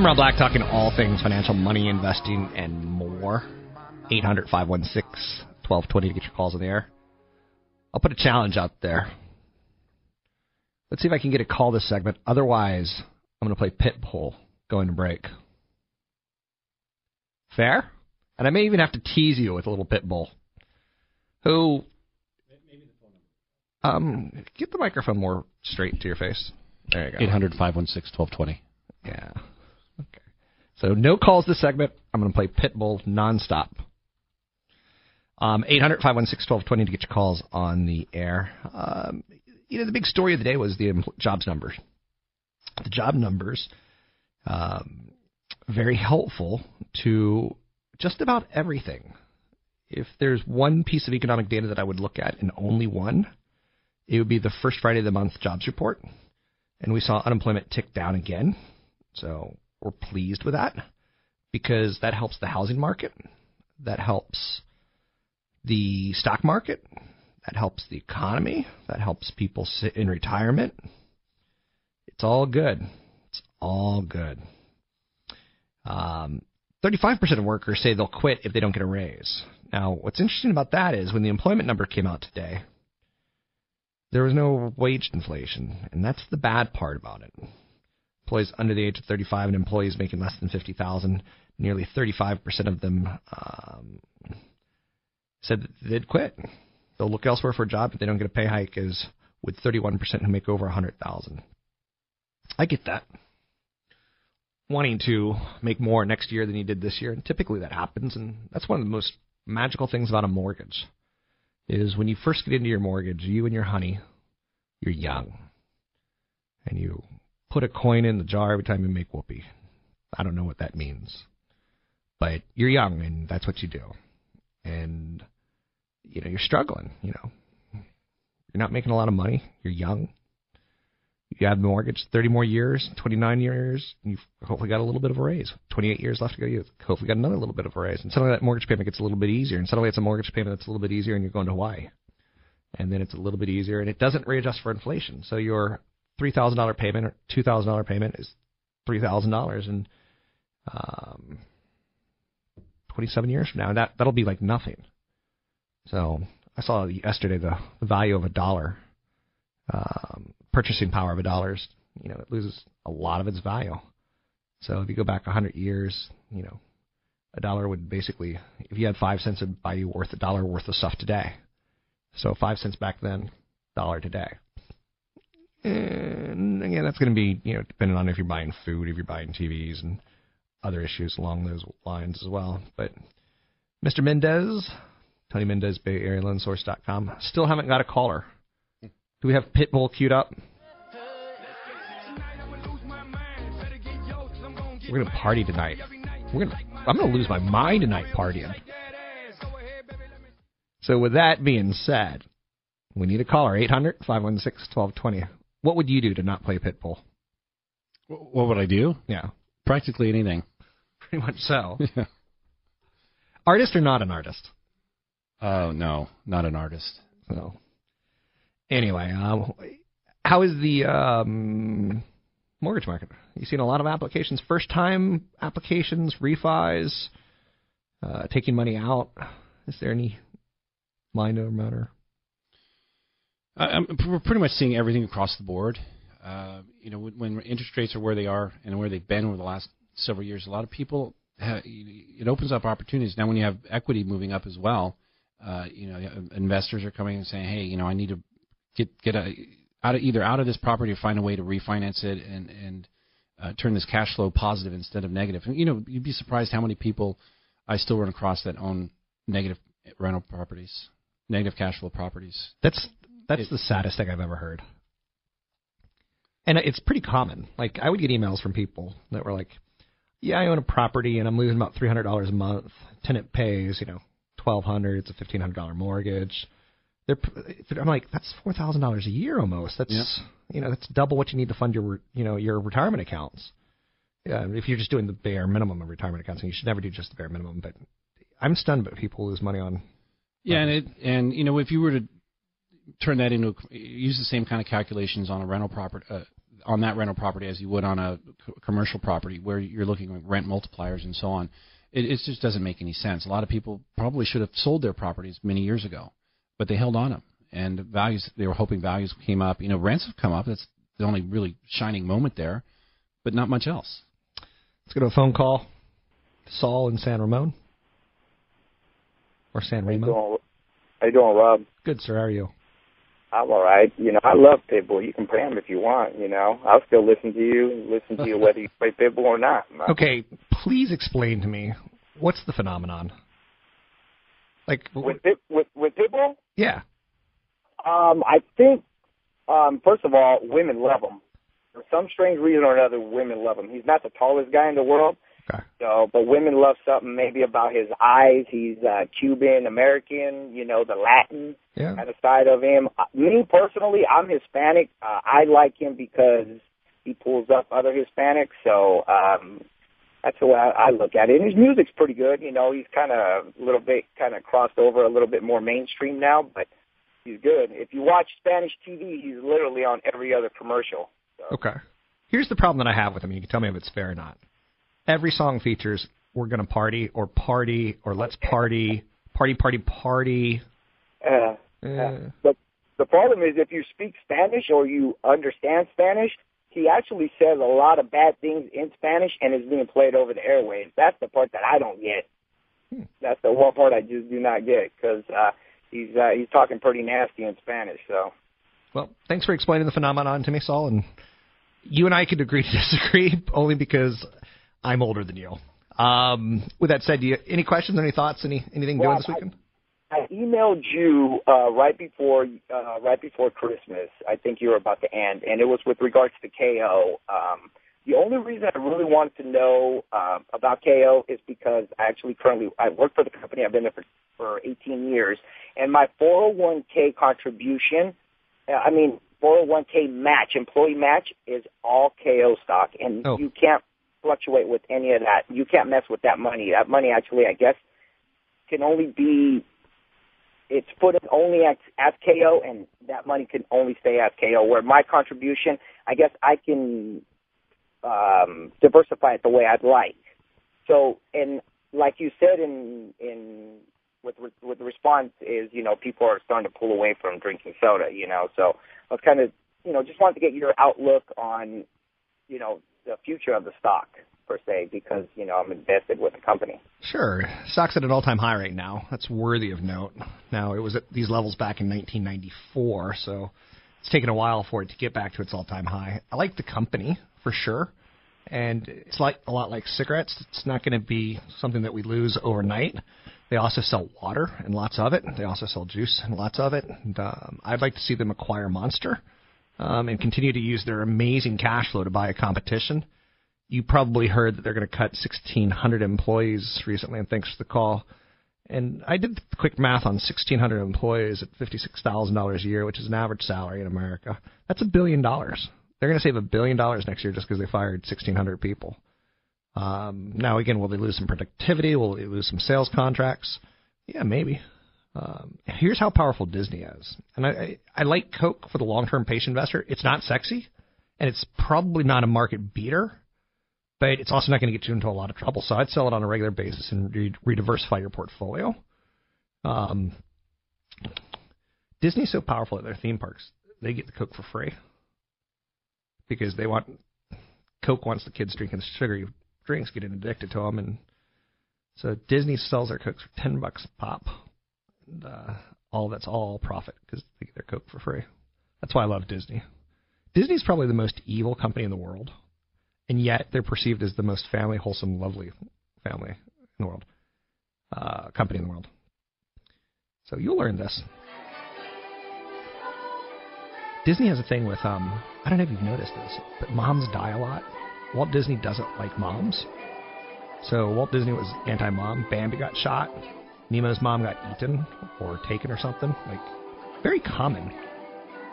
[SPEAKER 1] I'm Rob Black, talking all things financial, money, investing, and more. 800 516 1220 to get your calls in the air. I'll put a challenge out there. Let's see if I can get a call this segment. Otherwise, I'm going to play Pitbull going to break. Fair? And I may even have to tease you with a little Pitbull. Who. Maybe the phone number. Um, get the microphone more straight to your face. There you go.
[SPEAKER 3] 800 516 1220.
[SPEAKER 1] Yeah. So no calls this segment. I'm going to play Pitbull nonstop. Um, 800 516 1220 to get your calls on the air. Um, you know, the big story of the day was the jobs numbers. The job numbers, um, very helpful to just about everything. If there's one piece of economic data that I would look at, and only one, it would be the first Friday of the month jobs report. And we saw unemployment tick down again. So we're pleased with that because that helps the housing market, that helps the stock market, that helps the economy, that helps people sit in retirement. It's all good. It's all good. Um, 35% of workers say they'll quit if they don't get a raise. Now, what's interesting about that is when the employment number came out today, there was no wage inflation, and that's the bad part about it employees under the age of 35 and employees making less than 50,000, nearly 35% of them um, said that they'd quit. They'll look elsewhere for a job if they don't get a pay hike. as with 31% who make over 100,000. I get that. Wanting to make more next year than you did this year, and typically that happens, and that's one of the most magical things about a mortgage. Is when you first get into your mortgage, you and your honey, you're young, and you put a coin in the jar every time you make whoopee. I don't know what that means. But you're young and that's what you do. And you know, you're struggling, you know. You're not making a lot of money. You're young. You have a mortgage, 30 more years, 29 years, and you've hopefully got a little bit of a raise. 28 years left to go. You hopefully got another little bit of a raise. And suddenly that mortgage payment gets a little bit easier. And suddenly it's a mortgage payment that's a little bit easier and you're going to Hawaii. And then it's a little bit easier and it doesn't readjust for inflation. So your three thousand dollar payment or two thousand dollar payment is three thousand dollars, and um, twenty seven years from now, that that'll be like nothing. So I saw yesterday the, the value of a dollar, um, purchasing power of a dollar is you know it loses a lot of its value. So if you go back a hundred years, you know, a dollar would basically, if you had five cents, it'd buy you worth a dollar worth of stuff today. So five cents back then, dollar today. And again, that's going to be you know depending on if you're buying food, if you're buying TVs, and other issues along those lines as well. But Mr. Mendez, Tony Mendez, Bay Area still haven't got a caller. Do we have Pitbull queued up? We're gonna party tonight. We're gonna. I'm gonna lose my mind tonight partying. So with that being said, we need a caller. 800 516 1220. What would you do to not play Pitbull?
[SPEAKER 3] What would I do?
[SPEAKER 1] Yeah.
[SPEAKER 3] Practically anything. *laughs*
[SPEAKER 1] Pretty much so. *laughs*
[SPEAKER 3] Yeah.
[SPEAKER 1] Artist or not an artist?
[SPEAKER 3] Oh, no, not an artist.
[SPEAKER 1] So, anyway, um, how is the um, mortgage market? You've seen a lot of applications, first time applications, refis, uh, taking money out. Is there any minor matter?
[SPEAKER 3] Um, we're pretty much seeing everything across the board. Uh, you know, when, when interest rates are where they are and where they've been over the last several years, a lot of people have, it opens up opportunities. Now, when you have equity moving up as well, uh, you know, investors are coming and saying, "Hey, you know, I need to get get a, out of either out of this property or find a way to refinance it and and uh, turn this cash flow positive instead of negative." And, you know, you'd be surprised how many people I still run across that own negative rental properties, negative cash flow properties.
[SPEAKER 1] That's that's
[SPEAKER 3] It-
[SPEAKER 1] the saddest thing I've ever heard. And it's pretty common. Like I would get emails from people that were like, "Yeah, I own a property and I'm losing about three hundred dollars a month. Tenant pays, you know, twelve hundred. It's a fifteen hundred dollar mortgage." They're, I'm like, that's four thousand dollars a year almost. That's
[SPEAKER 3] Yep.
[SPEAKER 1] you know, that's double what you need to fund your you know your retirement accounts. Yeah, if you're just doing the bare minimum of retirement accounts, and you should never do just the bare minimum. But I'm stunned that people lose money on.
[SPEAKER 3] Yeah, and it, and you know if you were to turn that into use the same kind of calculations on a rental property uh, on that rental property as you would on a commercial property where you're looking at rent multipliers and so on, it, it just doesn't make any sense. A lot of people probably should have sold their properties many years ago, but they held on them and values they were hoping values came up. You know rents have come up. That's the only really shining moment there, but not much else.
[SPEAKER 1] Let's go to a phone call. Saul in San Ramon. Or San
[SPEAKER 6] How you
[SPEAKER 1] Remo.
[SPEAKER 6] How you doing, Rob?
[SPEAKER 1] Good, sir. How are you?
[SPEAKER 6] I'm all right. You know, I love Pitbull. You can play him if you want. You know, I'll still listen to you, listen to you whether you play Pitbull or not.
[SPEAKER 1] Okay, please explain to me what's the phenomenon? Like,
[SPEAKER 6] With with with Pitbull,
[SPEAKER 1] yeah,
[SPEAKER 6] um, I think um, first of all, women love him. For some strange reason or another, women love him. He's not the tallest guy in the world,
[SPEAKER 1] Okay.
[SPEAKER 6] so but women love something maybe about his eyes. He's uh, Cuban American, you know, the Latin
[SPEAKER 1] yeah.
[SPEAKER 6] kind of side of him. Uh, Me personally, I'm Hispanic. Uh, I like him because he pulls up other Hispanics. So um, that's the way I, I look at it. And his music's pretty good. You know, he's kind of a little bit kind of crossed over a little bit more mainstream now, but he's good. If you watch Spanish TV, he's literally on every other commercial. So.
[SPEAKER 1] Okay. Here's the problem that I have with him. You can tell me if it's fair or not. Every song features "We're gonna party" or "Party" or "Let's party," party, party, party.
[SPEAKER 6] Uh,
[SPEAKER 1] Uh,
[SPEAKER 6] But the problem is, if you speak Spanish or you understand Spanish, he actually says a lot of bad things in Spanish and is being played over the airwaves. That's the part that I don't get. That's the one part I just do not get because uh, he's uh, he's talking pretty nasty in Spanish. So
[SPEAKER 1] well, thanks for explaining the phenomenon to me, Saul. And you and I could agree to *laughs* disagree only because I'm older than you. Um, with that said, do you any questions, any thoughts, any anything doing this weekend?
[SPEAKER 6] I emailed you uh, right before uh, right before Christmas. I think you were about to end, and it was with regards to KO. Um, the only reason I really wanted to know uh, about KO is because I actually currently I work for the company. I've been there for, for 18 years, and my 401k contribution, uh, I mean 401k match, employee match, is all KO stock, and
[SPEAKER 1] Oh.
[SPEAKER 6] you can't fluctuate with any of that. You can't mess with that money. That money actually, I guess, can only be it's put only at, at KO, and that money can only stay at KO. Where my contribution, I guess, I can um, diversify it the way I'd like. So, and like you said in in with with the response is, you know, people are starting to pull away from drinking soda. You know, so I was kind of, you know, just wanted to get your outlook on, you know, the future of the stock per se, because you know I'm invested with the company.
[SPEAKER 1] Sure. Stock's at an all-time high right now. That's worthy of note. Now, it was at these levels back in 1994, so it's taken a while for it to get back to its all-time high. I like the company for sure, and it's like a lot like cigarettes. It's not going to be something that we lose overnight. They also sell water and lots of it. They also sell juice and lots of it. And, um, I'd like to see them acquire Monster um, and continue to use their amazing cash flow to buy a competition you probably heard that they're going to cut 1,600 employees recently, and thanks for the call. And I did the quick math on 1,600 employees at $56,000 a year, which is an average salary in America. That's a billion dollars. They're going to save a billion dollars next year just because they fired 1,600 people. Um, now, again, will they lose some productivity? Will they lose some sales contracts? Yeah, maybe. Um, here's how powerful Disney is. And I, I, I like Coke for the long term patient investor. It's not sexy, and it's probably not a market beater but it's also not going to get you into a lot of trouble. So I'd sell it on a regular basis and re- re-diversify your portfolio. Um, Disney's so powerful at their theme parks, they get the Coke for free because they want Coke wants the kids drinking sugary drinks getting addicted to them, and so Disney sells their Cokes for ten bucks a pop. Uh, all that's all profit because they get their Coke for free. That's why I love Disney. Disney's probably the most evil company in the world, and yet they're perceived as the most family, wholesome, lovely family in the world, uh, company in the world. So you'll learn this. Disney has a thing with um I don't know if you've noticed this, but moms die a lot. Walt Disney doesn't like moms. So Walt Disney was anti-mom. Bambi got shot. Nemo's mom got eaten or taken or something. Like very common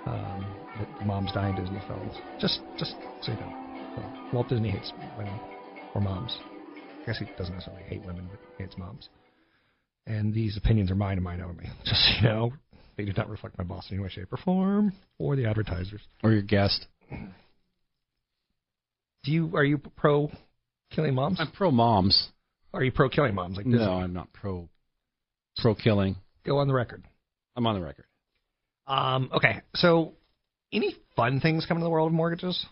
[SPEAKER 1] um, that moms die in Disney films. Just just so you know. So Walt Disney hates women or moms. I guess he doesn't necessarily hate women, but he hates moms. And these opinions are mine and mine only. *laughs* Just so you know, they do not reflect my boss in any way, shape, or form, or the advertisers.
[SPEAKER 3] Or your guest.
[SPEAKER 1] Do you are you pro killing moms?
[SPEAKER 3] I'm pro moms.
[SPEAKER 1] Are you pro killing moms? Like Disney?
[SPEAKER 3] No, I'm not pro pro killing.
[SPEAKER 1] Go on the record.
[SPEAKER 3] I'm on the record.
[SPEAKER 1] Um, okay, so any fun things coming to the world of mortgages?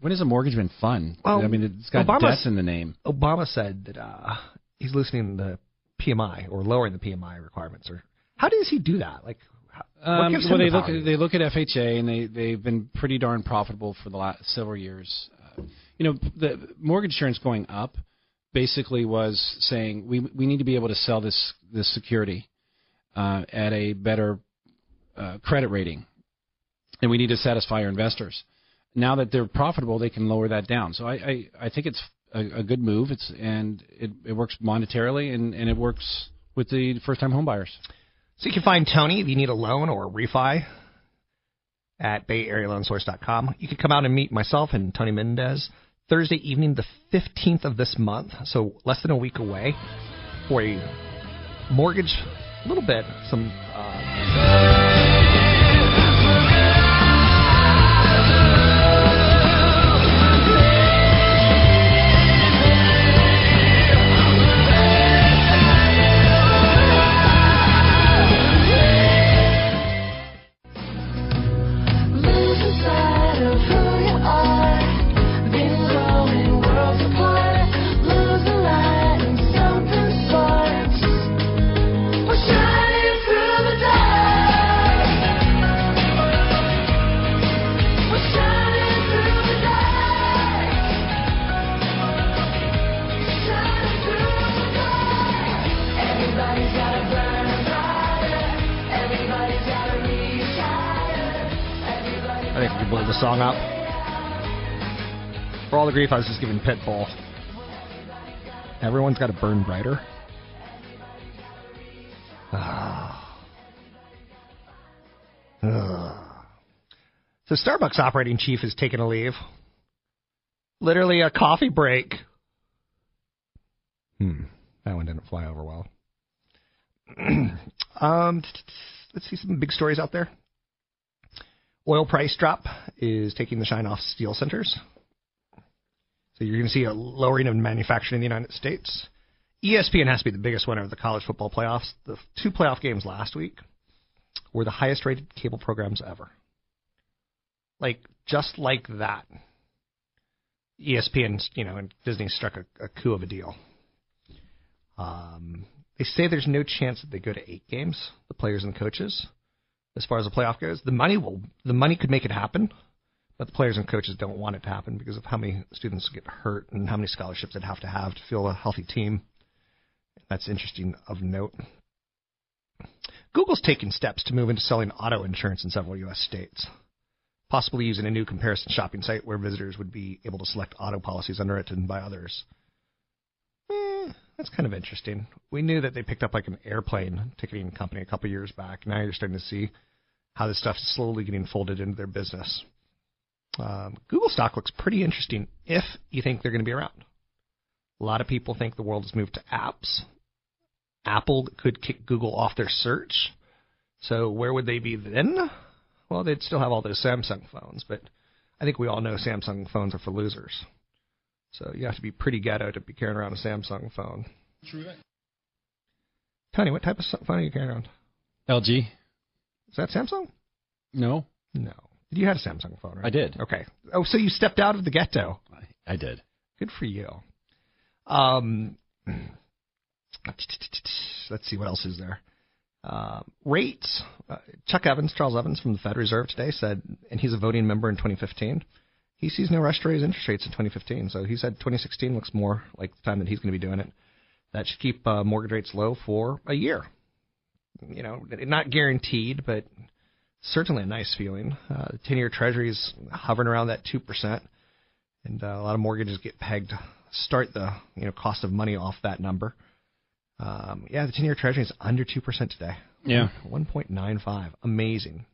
[SPEAKER 3] When has a mortgage been fun?
[SPEAKER 1] Well,
[SPEAKER 3] I mean, it's got
[SPEAKER 1] Obama's-
[SPEAKER 3] death in the name.
[SPEAKER 1] Obama said that uh, he's loosening the PMI or lowering the PMI requirements. Or how does he do that? Like,
[SPEAKER 3] Um, well, they
[SPEAKER 1] the
[SPEAKER 3] look at they look at FHA and they they've been pretty darn profitable for the last several years. Uh, you know, the mortgage insurance going up basically was saying we we need to be able to sell this this security uh, at a better uh, credit rating, and we need to satisfy our investors. Now that they're profitable, they can lower that down. So I I, I think it's a, a good move. It's and it, it works monetarily and, and it works with the first time home buyers.
[SPEAKER 1] So you can find Tony if you need a loan or a refi at BayAreaLoanSource.com. You can come out and meet myself and Tony Mendez Thursday evening, the 15th of this month, so less than a week away, for a mortgage, a little bit, some. Uh,
[SPEAKER 2] the
[SPEAKER 1] grief I was just giving Pitbull, everyone's got to burn brighter. Ah. Ugh. So Starbucks operating chief is taking a leave. Literally a coffee break. Hmm. That one didn't fly over well. *clears throat* um, let's see some big stories out there. Oil price drop is taking the shine off steel centers. So you're going to see a lowering of manufacturing in the United States. ESPN has to be the biggest winner of the college football playoffs. The two playoff games last week were the highest rated cable programs ever. Like, just like that. ESPN, you know, and Disney struck a, a coup of a deal. Um, they say there's no chance that they go to eight games, the players and coaches as far as the playoff goes. The money will the money could make it happen, but the players and coaches don't want it to happen because of how many students get hurt and how many scholarships they'd have to have to field a healthy team. That's interesting of note. Google's taking steps to move into selling auto insurance in several U.S. states, possibly using a new comparison shopping site where visitors would be able to select auto policies underwritten by others. Eh, that's kind of interesting. We knew that they picked up like an airplane ticketing company a couple years back. Now you're starting to see how this stuff is slowly getting folded into their business. Um, Google stock looks pretty interesting if you think they're going to be around. A lot of people think the world has moved to apps. Apple could kick Google off their search. So where would they be then? Well, they'd still have all those Samsung phones, but I think we all know Samsung phones are for losers. So you have to be pretty ghetto to be carrying around a Samsung phone.
[SPEAKER 4] True that.
[SPEAKER 1] Tony, what type of phone are you carrying around?
[SPEAKER 3] LG?
[SPEAKER 1] Is that Samsung?
[SPEAKER 3] No.
[SPEAKER 1] No. Did you had a Samsung phone, right?
[SPEAKER 3] I did.
[SPEAKER 1] Okay. Oh, so you stepped out of the ghetto.
[SPEAKER 3] I did.
[SPEAKER 1] Good for you. Um, let's see what else is there. Uh, rates. Uh, Chuck Evans, Charles Evans from the Fed Reserve today said, and he's a voting member in 2015. He sees no rush to raise interest rates in 2015. So he said 2016 looks more like the time that he's going to be doing it. That should keep uh, mortgage rates low for a year. You know, not guaranteed, but certainly a nice feeling. Uh, the 10-year Treasury's hovering around that two percent, and uh, a lot of mortgages get pegged. Start the you know cost of money off that number. Um, yeah, the 10-year Treasury is under two percent today.
[SPEAKER 3] Yeah.
[SPEAKER 1] 1.95. Amazing.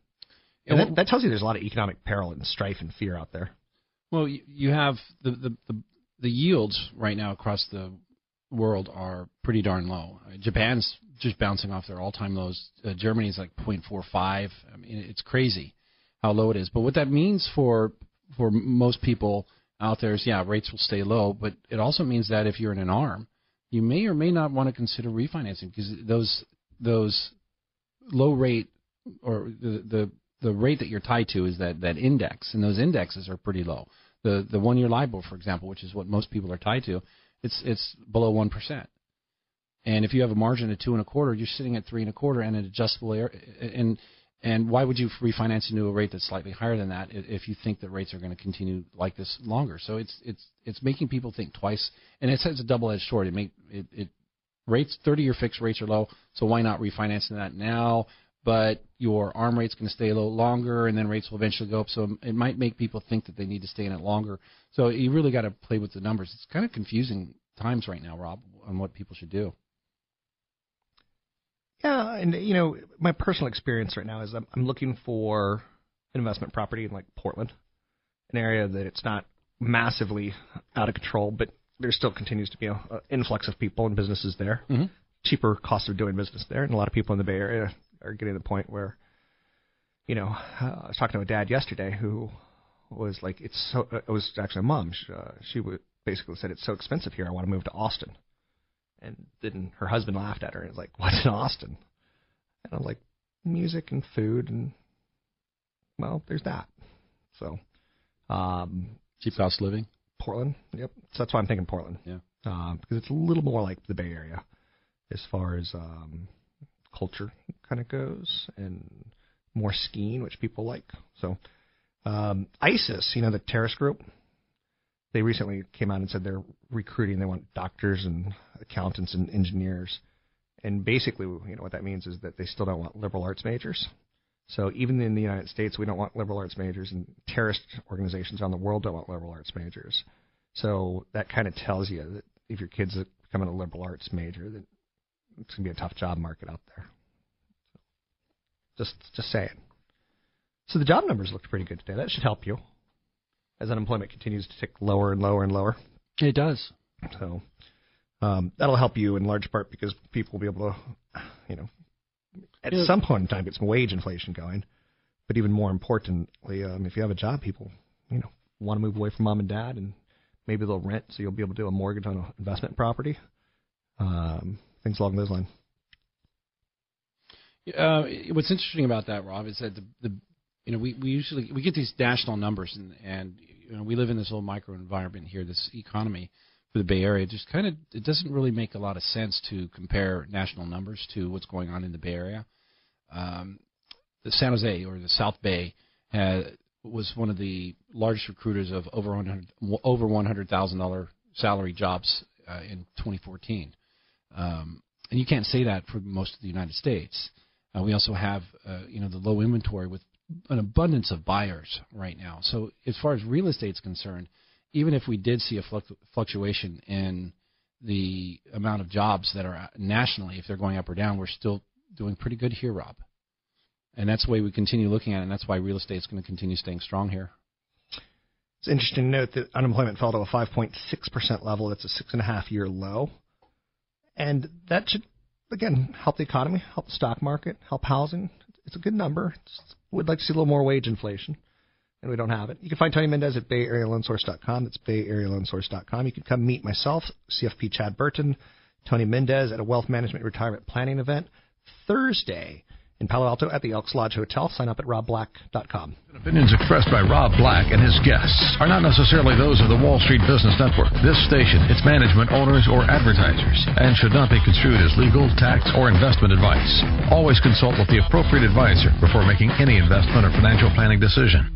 [SPEAKER 3] Yeah,
[SPEAKER 1] And
[SPEAKER 3] well-
[SPEAKER 1] that, that tells you there's a lot of economic peril and strife and fear out there.
[SPEAKER 3] Well, you, you have the, the the the yields right now across the world are pretty darn low. Japan's just bouncing off their all-time lows. Uh, Germany's like 0.45. I mean, it's crazy how low it is. But what that means for for most people out there is, yeah, rates will stay low. But it also means that if you're in an arm, you may or may not want to consider refinancing because those those low rate or the the the rate that you're tied to is that that index, and those indexes are pretty low. The the one year LIBOR, for example, which is what most people are tied to, it's it's below one percent. And if you have a margin of two and a quarter, you're sitting at three and a quarter and an adjustable air. And and why would you refinance into a rate that's slightly higher than that if you think that rates are going to continue like this longer? So it's it's it's making people think twice, and it's, it's a double edged sword. It make it, it rates 30 year fixed rates are low, so why not refinancing that now? But your arm rate's going to stay low longer, and then rates will eventually go up. So it might make people think that they need to stay in it longer. So you really got to play with the numbers. It's kind of confusing times right now, Rob, on what people should do.
[SPEAKER 1] Yeah, and you know, my personal experience right now is I'm, I'm looking for an investment property in like Portland, an area that it's not massively out of control, but there still continues to be an influx of people and businesses there.
[SPEAKER 3] Mhm.
[SPEAKER 1] Cheaper cost of doing business there, and a lot of people in the Bay Area are getting to the point where, you know, uh, *sighs* I was talking to a dad yesterday who was like, "It's so." Uh, it was actually a mom. She, uh, she basically said, "It's so expensive here. I want to move to Austin." And then her husband laughed at her and was like, "What's in Austin?" And I'm like, "Music and food and well, there's that." So, um,
[SPEAKER 3] cheap cost of living.
[SPEAKER 1] Portland. Yep. So that's why I'm thinking Portland.
[SPEAKER 3] Yeah.
[SPEAKER 1] Um, because it's a little more like the Bay Area as far as um, culture kind of goes, and more skiing, which people like. So, um, ISIS, you know, the terrorist group, they recently came out and said they're recruiting. They want doctors and accountants and engineers. And basically, you know, what that means is that they still don't want liberal arts majors. So even in the United States, we don't want liberal arts majors, and terrorist organizations around the world don't want liberal arts majors. So that kind of tells you that if your kid's are becoming a liberal arts major, that it's going to be a tough job market out there. Just, just saying. So the job numbers looked pretty good today. That should help you as unemployment continues to tick lower and lower and lower.
[SPEAKER 3] It does.
[SPEAKER 1] So um, that'll help you in large part because people will be able to, you know, at
[SPEAKER 3] Yeah.
[SPEAKER 1] some point in time get some wage inflation going. But even more importantly, um, if you have a job, people, you know, want to move away from mom and dad, and maybe they'll rent, so you'll be able to do a mortgage on an investment property, um, things along those lines.
[SPEAKER 3] Uh, what's interesting about that, Rob, is that the, the you know we, we usually we get these national numbers and and you know we live in this little micro environment here, this economy for the Bay Area. It just kind of it doesn't really make a lot of sense to compare national numbers to what's going on in the Bay Area. Um, the San Jose or the South Bay had, was one of the largest recruiters of over 100 over one hundred thousand dollar salary jobs uh, in 2014. Um, and you can't say that for most of the United States. Uh, we also have, uh, you know, the low inventory with an abundance of buyers right now. So as far as real estate's concerned, even if we did see a fluc- fluctuation in the amount of jobs that are nationally, if they're going up or down, we're still doing pretty good here, Rob. And that's the way we continue looking at it, and that's why real estate's going to continue staying strong here.
[SPEAKER 1] It's interesting to note that unemployment fell to a 5.6% level. That's a six and a half year low. And that should, again, help the economy, help the stock market, help housing. It's a good number. It's, we'd like to see a little more wage inflation, and we don't have it. You can find Tony Mendez at BayAreaLoanSource.com. That's BayAreaLoanSource.com. You can come meet myself, CFP Chad Burton, Tony Mendez at a wealth management retirement planning event Thursday in Palo Alto at the Elks Lodge Hotel. Sign up at robblack.com.
[SPEAKER 7] Opinions expressed by Rob Black and his guests are not necessarily those of the Wall Street Business Network, this station, its management, owners, or advertisers, and should not be construed as legal, tax, or investment advice. Always consult with the appropriate advisor before making any investment or financial planning decision.